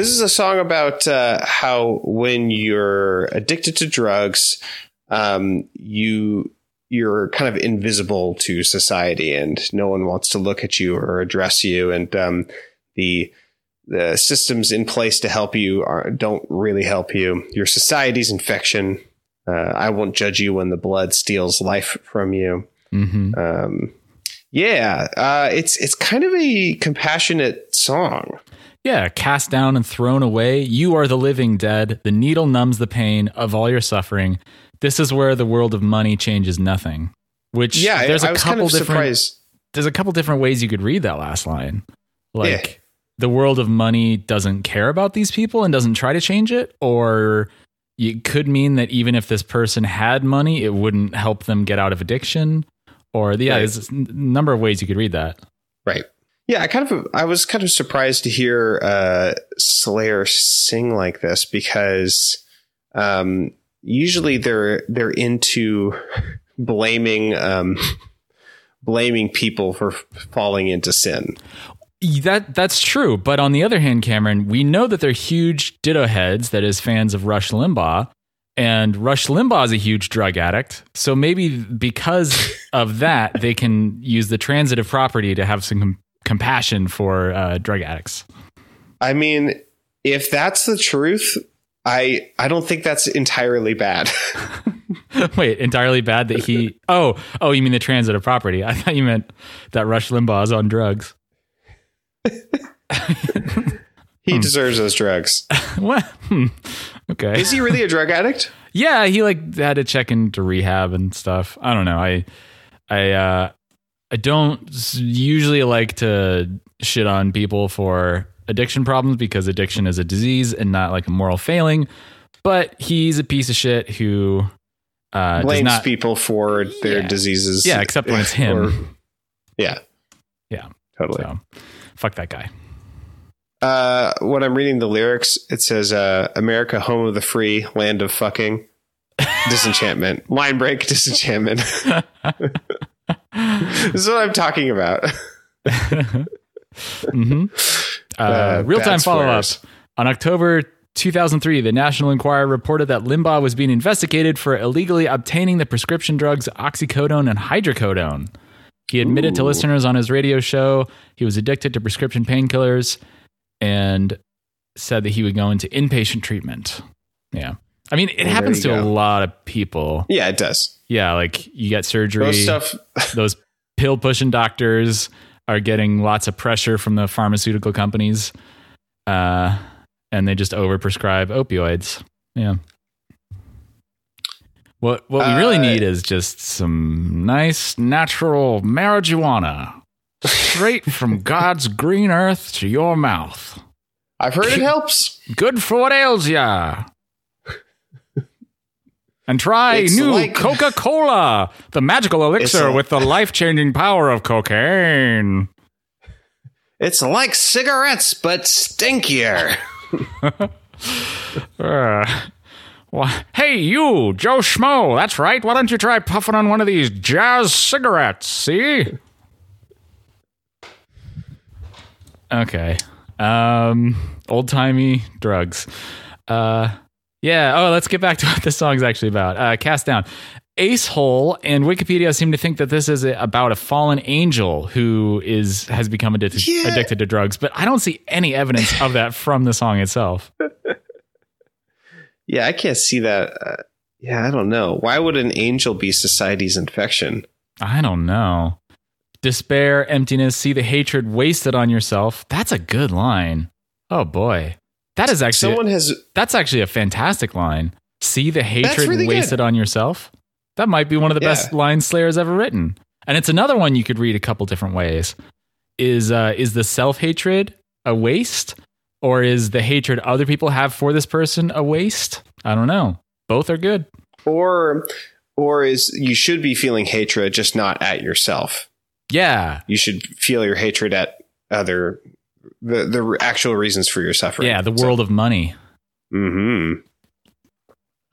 This is a song about uh, how when you're addicted to drugs, um, you you're kind of invisible to society, and no one wants to look at you or address you, and um, the the systems in place to help you are, don't really help you. Your society's infection. Uh, I won't judge you when the blood steals life from you. hmm Um, yeah, uh, it's it's kind of a compassionate song. Yeah, cast down and thrown away. You are the living dead. The needle numbs the pain of all your suffering. This is where the world of money changes nothing. Which Yeah, there's I, a I couple kind of different surprised. there's a couple different ways you could read that last line. Like Yeah. the world of money doesn't care about these people and doesn't try to change it, or it could mean that even if this person had money, it wouldn't help them get out of addiction. Or yeah, Right. there's a number of ways you could read that. Right. Yeah, I kind of I was kind of surprised to hear uh, Slayer sing like this because um, usually they're they're into [laughs] blaming um, [laughs] blaming people for falling into sin. That that's true, but on the other hand, Cameron, we know that they're huge ditto heads. That is fans of Rush Limbaugh, and Rush Limbaugh is a huge drug addict. So maybe because of that, they can use the transitive property to have some compassion for uh, drug addicts. I mean, if that's the truth, I I don't think that's entirely bad. [laughs] Wait, entirely bad that he? [laughs] Oh, oh, you mean the transitive property? I thought you meant that Rush Limbaugh is on drugs. [laughs] he Hmm. deserves those drugs. what? Hmm. Okay. Is he really a drug addict? Yeah, he like had to check into rehab and stuff. I don't know. I I uh I don't usually like to shit on people for addiction problems because addiction is a disease and not like a moral failing. But he's a piece of shit who uh does Blames not people for their Yeah. diseases. Yeah, except when it's [laughs] him. Or- yeah. Yeah. Totally. So fuck that guy. Uh, when I'm reading the lyrics, it says, uh, America, home of the free, land of fucking, [laughs] disenchantment, line break, disenchantment. [laughs] [laughs] this is what I'm talking about. [laughs] hmm Uh, Uh, Real time follow up. On October 2003, the National Enquirer reported that Limbaugh was being investigated for illegally obtaining the prescription drugs oxycodone and hydrocodone. He admitted to listeners on his radio show he was addicted to prescription painkillers and said that he would go into inpatient treatment. Yeah. I mean, it Well, happens to a lot of people. Yeah, it does. Yeah, like you get surgery Those stuff. [laughs] those pill pushing doctors are getting lots of pressure from the pharmaceutical companies uh, and they just overprescribe opioids yeah what what we really Uh, need is just some nice natural marijuana straight [laughs] from god's green earth to your mouth I've heard it helps. good for what ails ya and try It's new like- Coca Cola, the magical elixir a- with the life changing power of cocaine. It's like cigarettes, but stinkier. [laughs] [laughs] Uh, why- hey, you, Joe Schmo. That's right. Why don't you try puffing on one of these jazz cigarettes? See? Okay. Um, old timey drugs. Uh, yeah. Oh, let's get back to [laughs] what this song's actually about. Uh, Cast Down. Ace Hole and Wikipedia seem to think that this is about a fallen angel who is has become addicted Yeah. addicted to drugs, but I don't see any evidence of that from the song itself. [laughs] Yeah, I can't see that. Uh, yeah, I don't know. Why would an angel be society's infection? I don't know. Despair, emptiness, see the hatred wasted on yourself. That's a good line. Oh boy. That is actually Someone has. that's actually a fantastic line. See the hatred really good. wasted on yourself. That might be one of the Yeah. best lines Slayer's ever written. And it's another one you could read a couple different ways. Is uh is the self-hatred a waste or is the hatred other people have for this person a waste? I don't know. Both are good. Or, or is you should be feeling hatred, just not at yourself. Yeah. You should feel your hatred at other, the the actual reasons for your suffering. Yeah, the world of money. Hmm.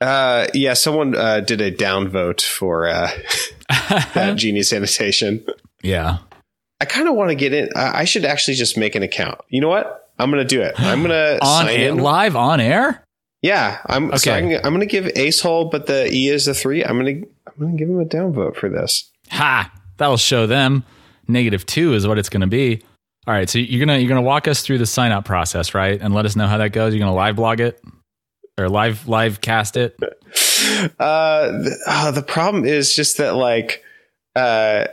Uh, yeah. Someone uh, did a downvote for uh, [laughs] that genie sanitation. yeah. I kind of want to get in. I I should actually just make an account. You know what? I'm going to do it. I'm going [gasps] to on sign air, live on air. Yeah, I'm. So Okay. I'm, I'm going to give Ace Hole, but the E is the three. I'm going to. I'm I'm gonna give him a downvote for this. Ha! That'll show them. Negative two is what it's going to be. All right, so you're gonna you're gonna walk us through the sign up process, right? And let us know how that goes. You're gonna live blog it or live live cast it. Uh, the, uh, the problem is just that like, uh,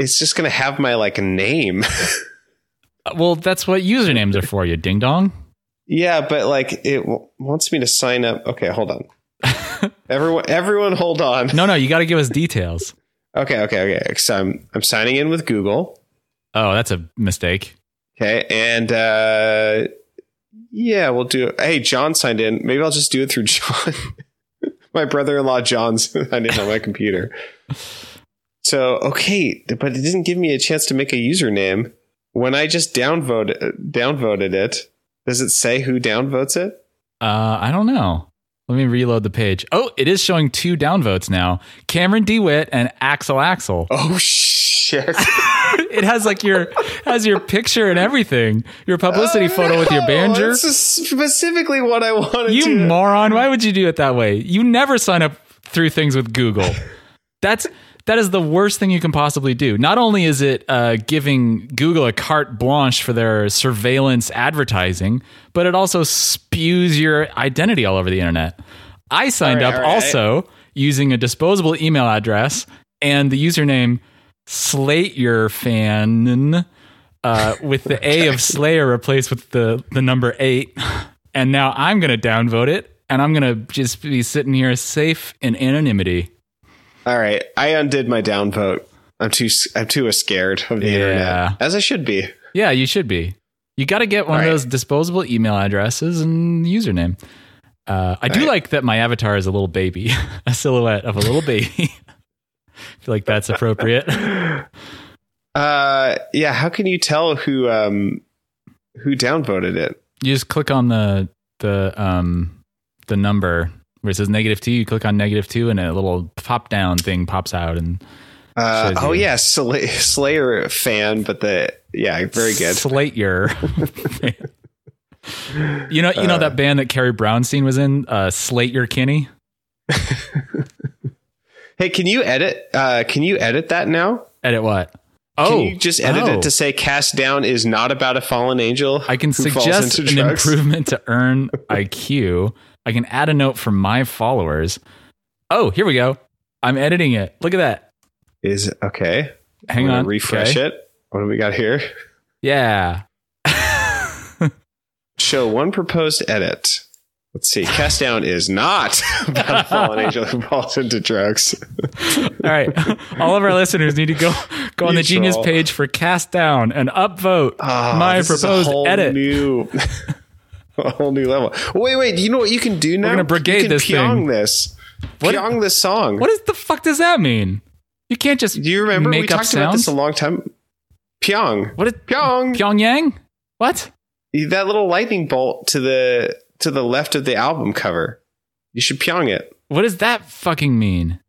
it's just gonna have my like name. [laughs] Well, that's what usernames are for. You ding dong. yeah, but like it w- wants me to sign up. Okay, hold on. [laughs] everyone, everyone, hold on. No, no, you got to give us details. Okay, okay, okay. So I'm I'm signing in with Google. Oh, that's a mistake. Okay, and uh, yeah, we'll do. Hey, John signed in. Maybe I'll just do it through [laughs] John. my brother-in-law John [laughs] signed in on my computer. So okay, but it didn't give me a chance to make a username. When I just downvoted downvoted it, does it say who downvotes it? Uh, I don't know. Let me reload the page. Oh, it is showing two downvotes now. Cameron DeWitt and Axel Axel. Oh [laughs] shit! It has like your has your picture and everything. Your publicity photo with your band Oh. This is specifically what I wanted. You to. moron! Why would you do it that way? You never sign up through things with Google. That's that is the worst thing you can possibly do. Not only is it uh, giving Google a carte blanche for their surveillance advertising, but it also spews your identity all over the internet. I signed right, up right. also using a disposable email address and the username Slate Your Fan. Uh, with the A of Slayer replaced with the, the number eight. And now I'm going to downvote it and I'm going to just be sitting here safe in anonymity. All right, I undid my downvote. I'm too I'm too scared of the Yeah. internet, as I should be. Yeah, you should be. You got to get one All of right. those disposable email addresses and username. Uh, I do right. like that my avatar is a little baby, [laughs] a silhouette of a little baby. [laughs] I [laughs] feel like that's appropriate. [laughs] Uh, yeah. How can you tell who um who downvoted it? You just click on the the um the number where it says negative two. You click on negative two, and a little pop down thing pops out, and Uh, oh you. yeah, Slay- Slayer fan, but the yeah, very good. Slate your. [laughs] you know, you know Uh. that band that Carrie Brownstein was in, uh, Slate Your Kinney. Hey, can you edit? Uh, can you edit that now? Edit what? Can Oh, you just edit oh. it to say "Cast Down" is not about a fallen angel? I can suggest an drugs? improvement to earn IQ. I can add a note for my followers. Oh, here we go. I'm editing it. Look at that. Is okay. Hang I'm on. refresh Okay. it. What do we got here? Yeah. [laughs] Show one proposed edit. Let's see. Cast down is not [laughs] about a fallen angel who falls into drugs. All right. All of our listeners need to go go on the You Genius page for cast down and upvote Ah, my this is a proposed edit. New, [laughs] [laughs] a whole new level. Wait, wait. Do you know what you can do now? We're gonna brigade you can this pyong thing. this. What- Pyong this song. What is the fuck does that mean? You can't just do you remember we talked about this a long time? Pyong. What is Pyong. Pyongyang? What? That little lightning bolt to the to the left of the album cover. You should pyong it. What does that fucking mean?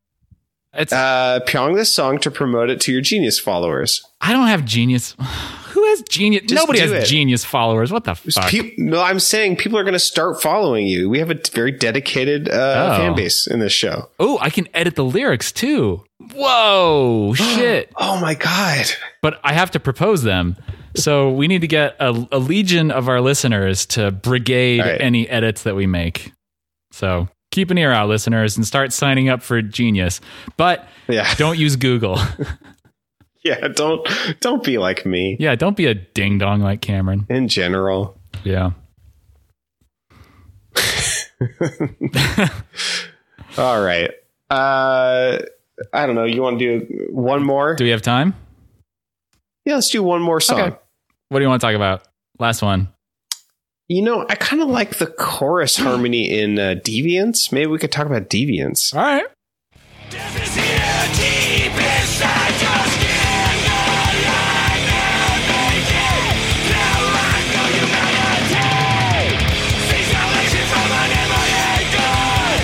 It's Uh, pyong this song to promote it to your genius followers. I don't have genius. [sighs] Who has genius? Just Nobody has it. genius followers. What the fuck? Pe- no, I'm saying people are going to start following you. We have a very dedicated uh, Oh. fan base in this show. oh, I can edit the lyrics too. Whoa, [gasps] shit. Oh my god! But I have to propose them. So we need to get a, a legion of our listeners to brigade right. any edits that we make. So keep an ear out, listeners, and start signing up for Genius. But Yeah, [laughs] don't use Google. [laughs] yeah. Don't don't be like me. yeah, don't be a ding dong like Cameron. In general, Yeah. [laughs] all right. Uh, I don't know. You want to do one more? Do we have time? yeah, let's do one more song. Okay. What do you want to talk about? Last one. You know, I kind of like the chorus [gasps] harmony in uh, Deviance. Maybe we could talk about Deviance. All right. Death is here deep inside your skin. No lie, no making. No radical humanity. Isolation from an imminent good.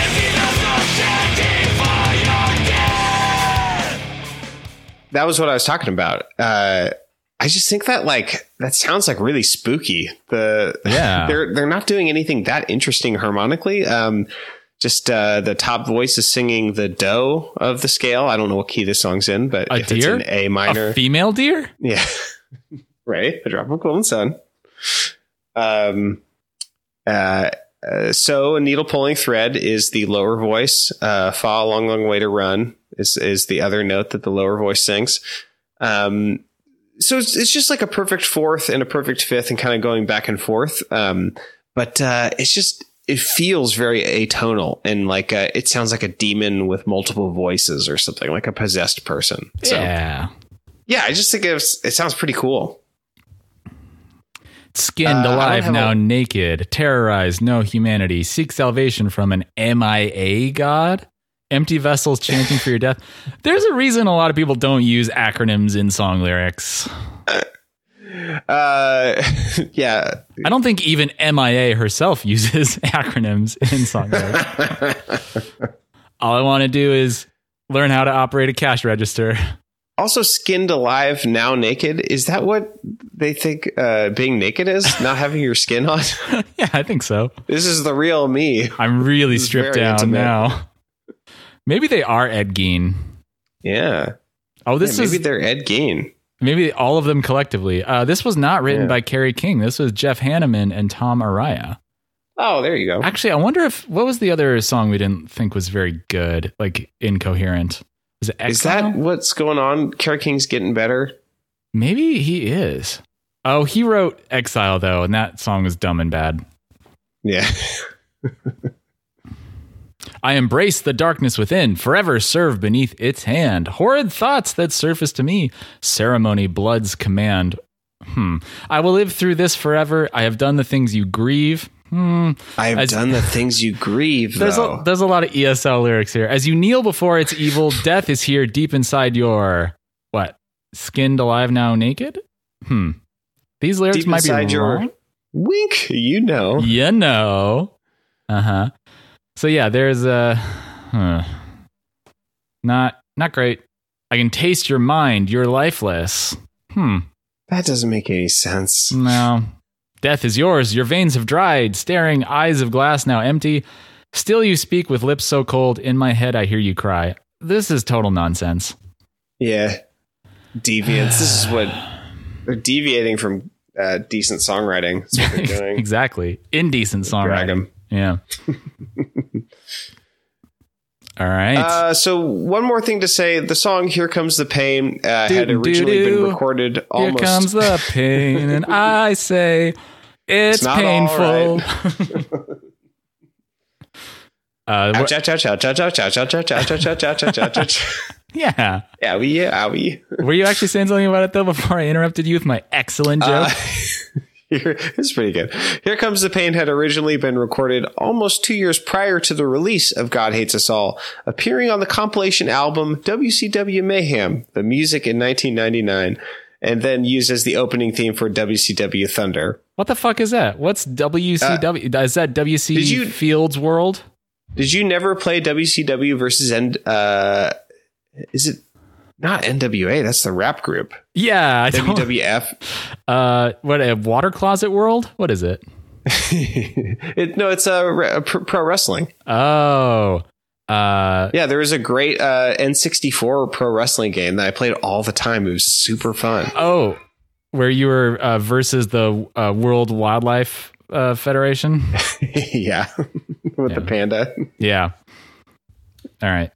Emptiness of chanting for your death. That was what I was talking about. Uh, I just think that like that sounds like really spooky. The [laughs] Yeah. they're they're not doing anything that interesting harmonically. Um, just uh, the top voice is singing the do of the scale. I don't know what key this song's in, but A if deer? it's an A minor, A female deer? yeah, [laughs] right, a drop of golden sun. Um, uh, uh, so a needle pulling thread is the lower voice. Uh, fa long long way to run is is the other note that the lower voice sings. Um, so it's, it's just like a perfect fourth and a perfect fifth and kind of going back and forth. Um, but uh, it's just it feels very atonal and like uh it sounds like a demon with multiple voices or something like a possessed person. So yeah, Yeah. I just think it, was, it sounds pretty cool. Skinned Uh, alive, now a- naked, terrorized, no humanity, seek salvation from an MIA god. Empty vessels chanting for your death. There's a reason a lot of people don't use acronyms in song lyrics. Uh, [laughs] yeah, I don't think even MIA herself uses [laughs] acronyms in song lyrics. [laughs] All I want to do is learn how to operate a cash register. also skinned alive, now naked. Is that what they think uh, being naked is? Not having your skin on. yeah, I think so. this is the real me. I'm really stripped down intimate. now. Maybe they are Ed Gein. Yeah, Oh, this Yeah, is maybe they're Ed Gein. Maybe all of them collectively. Uh, this was not written Yeah. by Kerry King. This was Jeff Hanneman and Tom Araya. Oh, there you go. Actually, I wonder if what was the other song we didn't think was very good, like incoherent. Was it Exile? Is that what's going on? Kerry King's getting better. Maybe he is. Oh, he wrote Exile though, and that song was dumb and bad. Yeah. [laughs] I embrace the darkness within, forever serve beneath its hand. Horrid thoughts that surface to me, ceremony, blood's command. Hmm. I will live through this forever. I have done the things you grieve. Hmm. I have As- done the things you grieve, [laughs] There's though. a, there's a lot of ESL lyrics here. As you kneel before its evil, [laughs] death is here deep inside your what? Skinned alive now naked? Hmm. These lyrics Deep might be inside your- wrong. Wink, you know. You know. Uh-huh. So yeah, there's a huh. not not great. I can taste your mind, you're lifeless. Hmm. That doesn't make any sense. No. Death is yours. Your veins have dried, staring eyes of glass now empty. Still you speak with lips so cold. In my head I hear you cry. This is total nonsense. Yeah. Deviants. this is what [sighs] they're deviating from uh, decent songwriting. That's what they're [laughs] doing. exactly. Indecent Drag songwriting. Yeah. All right. Uh, so one more thing to say: the song "Here Comes the Pain" uh, had originally been recorded. Almost. Here comes the pain, and I say it's, it's painful. Yeah. Owie, owie. Were you actually saying something about it though before I interrupted you with my excellent joke? Uh, it's pretty good. Here Comes the Pain had originally been recorded almost two years prior to the release of God Hates Us All, appearing on the compilation album WCW Mayhem, the music in 1999, and then used as the opening theme for WCW Thunder. what the fuck is that? What's WCW? is that WC Uh, did you- Fields World? Did you never play WCW versus N? Uh, is it not NWA? That's the rap group. Yeah, I. WWF. [laughs] Uh, what a water closet world? What is it? [laughs] it, no, it's a, a pro wrestling. Oh, uh, Yeah, there was a great uh, N64 pro wrestling game that I played all the time. It was super fun. oh, where you were uh, versus the uh, World Wildlife uh, Federation. [laughs] yeah, with the panda. Yeah. All right.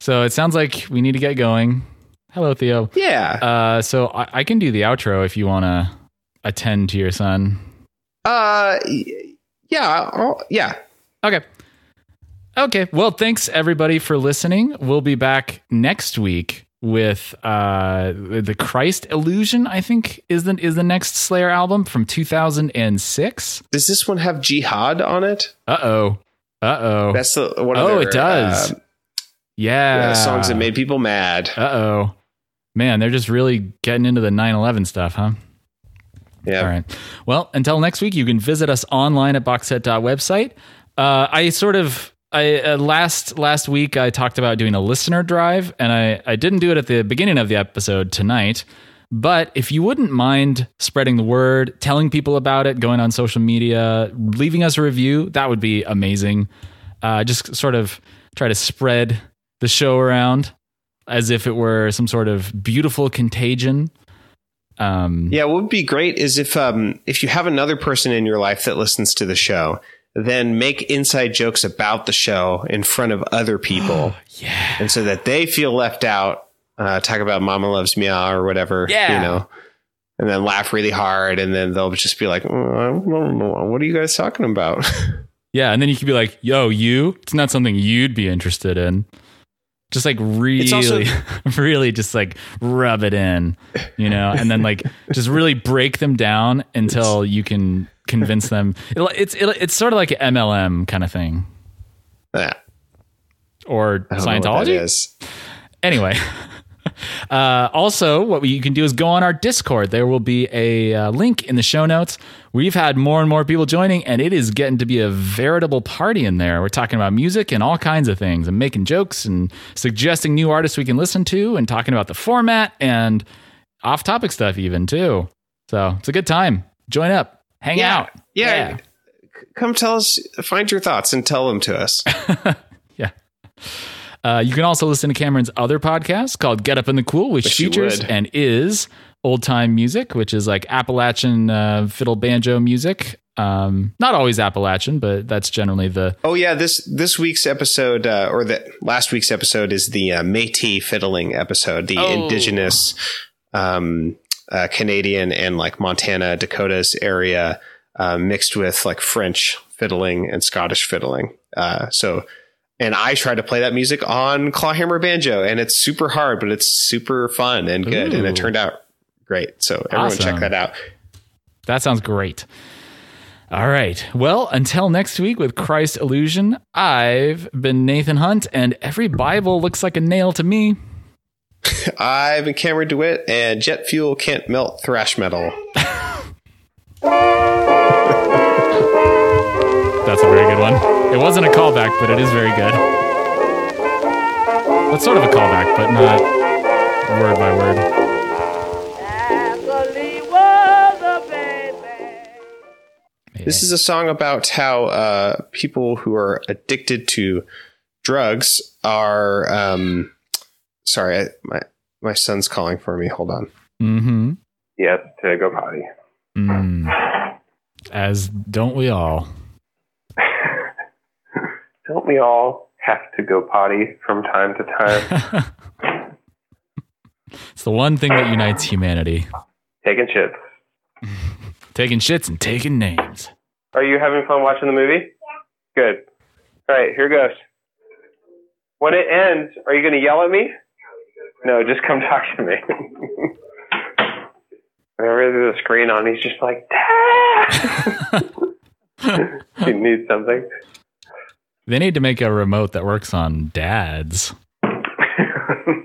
So it sounds like we need to get going. Hello, Theo. Yeah. Uh, so I, I can do the outro if you want to attend to your son. Uh, yeah, I'll, yeah. Okay. Okay. Well, thanks everybody for listening. We'll be back next week with uh the Christ Illusion. I think is the is the next Slayer album from 2006. Does this one have jihad on it? Uh oh. Uh oh. That's the one. Oh, their, it does. uh, Yeah. yeah, songs that made people mad. Uh oh. Man, they're just really getting into the 9 11 stuff, huh? Yeah. All right. Well, until next week, you can visit us online at boxset.website. Uh, I sort of. I uh, last last week I talked about doing a listener drive, and I, I didn't do it at the beginning of the episode tonight. But if you wouldn't mind spreading the word, telling people about it, going on social media, leaving us a review, that would be amazing. Uh, just sort of try to spread the show around as if it were some sort of beautiful contagion. Um, Yeah, what would be great is if um if you have another person in your life that listens to the show, then make inside jokes about the show in front of other [gasps] people, yeah. and so that they feel left out. Uh, talk about "Mama loves meow" or whatever, Yeah. you know, and then laugh really hard, and then they'll just be like, "Oh, know. "What are you guys talking about?" [laughs] Yeah, and then you could be like, "Yo, you." It's not something you'd be interested in. Just like really, also- [laughs] really, just like rub it in, you know, and then like just really break them down until you can convince them. It, it's it, it's sort of like an MLM kind of thing. Yeah, or I don't know what that Scientology. Anyway, uh, also, what you can do is go on our Discord. There will be a uh, link in the show notes. We've had more and more people joining, and it is getting to be a veritable party in there. We're talking about music and all kinds of things, and making jokes and suggesting new artists we can listen to, and talking about the format and off-topic stuff even too. So it's a good time. Join up, hang Yeah. out. Yeah. Come tell us, find your thoughts and tell them to us. [laughs] Yeah. Uh, you can also listen to Cameron's other podcast called Get Up in the Cool, which you features and is old time music, which is like Appalachian uh, fiddle banjo music. Um, not always Appalachian, but that's generally the. Oh yeah, this this week's episode uh, or the last week's episode is the uh, Métis fiddling episode, the Oh. indigenous um, uh, Canadian and like Montana, Dakotas area uh, mixed with like French fiddling and Scottish fiddling. Uh, so, and I try to play that music on clawhammer banjo, and it's super hard, but it's super fun and good, and it turned out great. So everyone Awesome. check that out. That sounds great. All right. Well, until next week with Christ Illusion, I've been Nathan Hunt, and every Bible looks like a nail to me. [laughs] I've been Cameron DeWitt, and jet fuel can't melt thrash metal. [laughs] That's a very good one. It wasn't a callback, but it is very good. That's sort of a callback, but not word by word. Ashley was a baby. This is a song about how uh, people who are addicted to drugs are. Um, sorry, I, my my son's calling for me. Hold on. Mm-hmm. Yes, to go potty. Mm. As don't we all? Don't we all have to go potty from time to time? [laughs] It's the one thing that unites humanity. Taking shits. [laughs] Taking shits and taking names. Are you having fun watching the movie? Yeah. Good. All right, here goes. When it ends, are you going to yell at me? No, just come [laughs] talk to me. Whenever there's a screen on, he's just like, Dad! he needs something. They need to make a remote that works on dads. [laughs]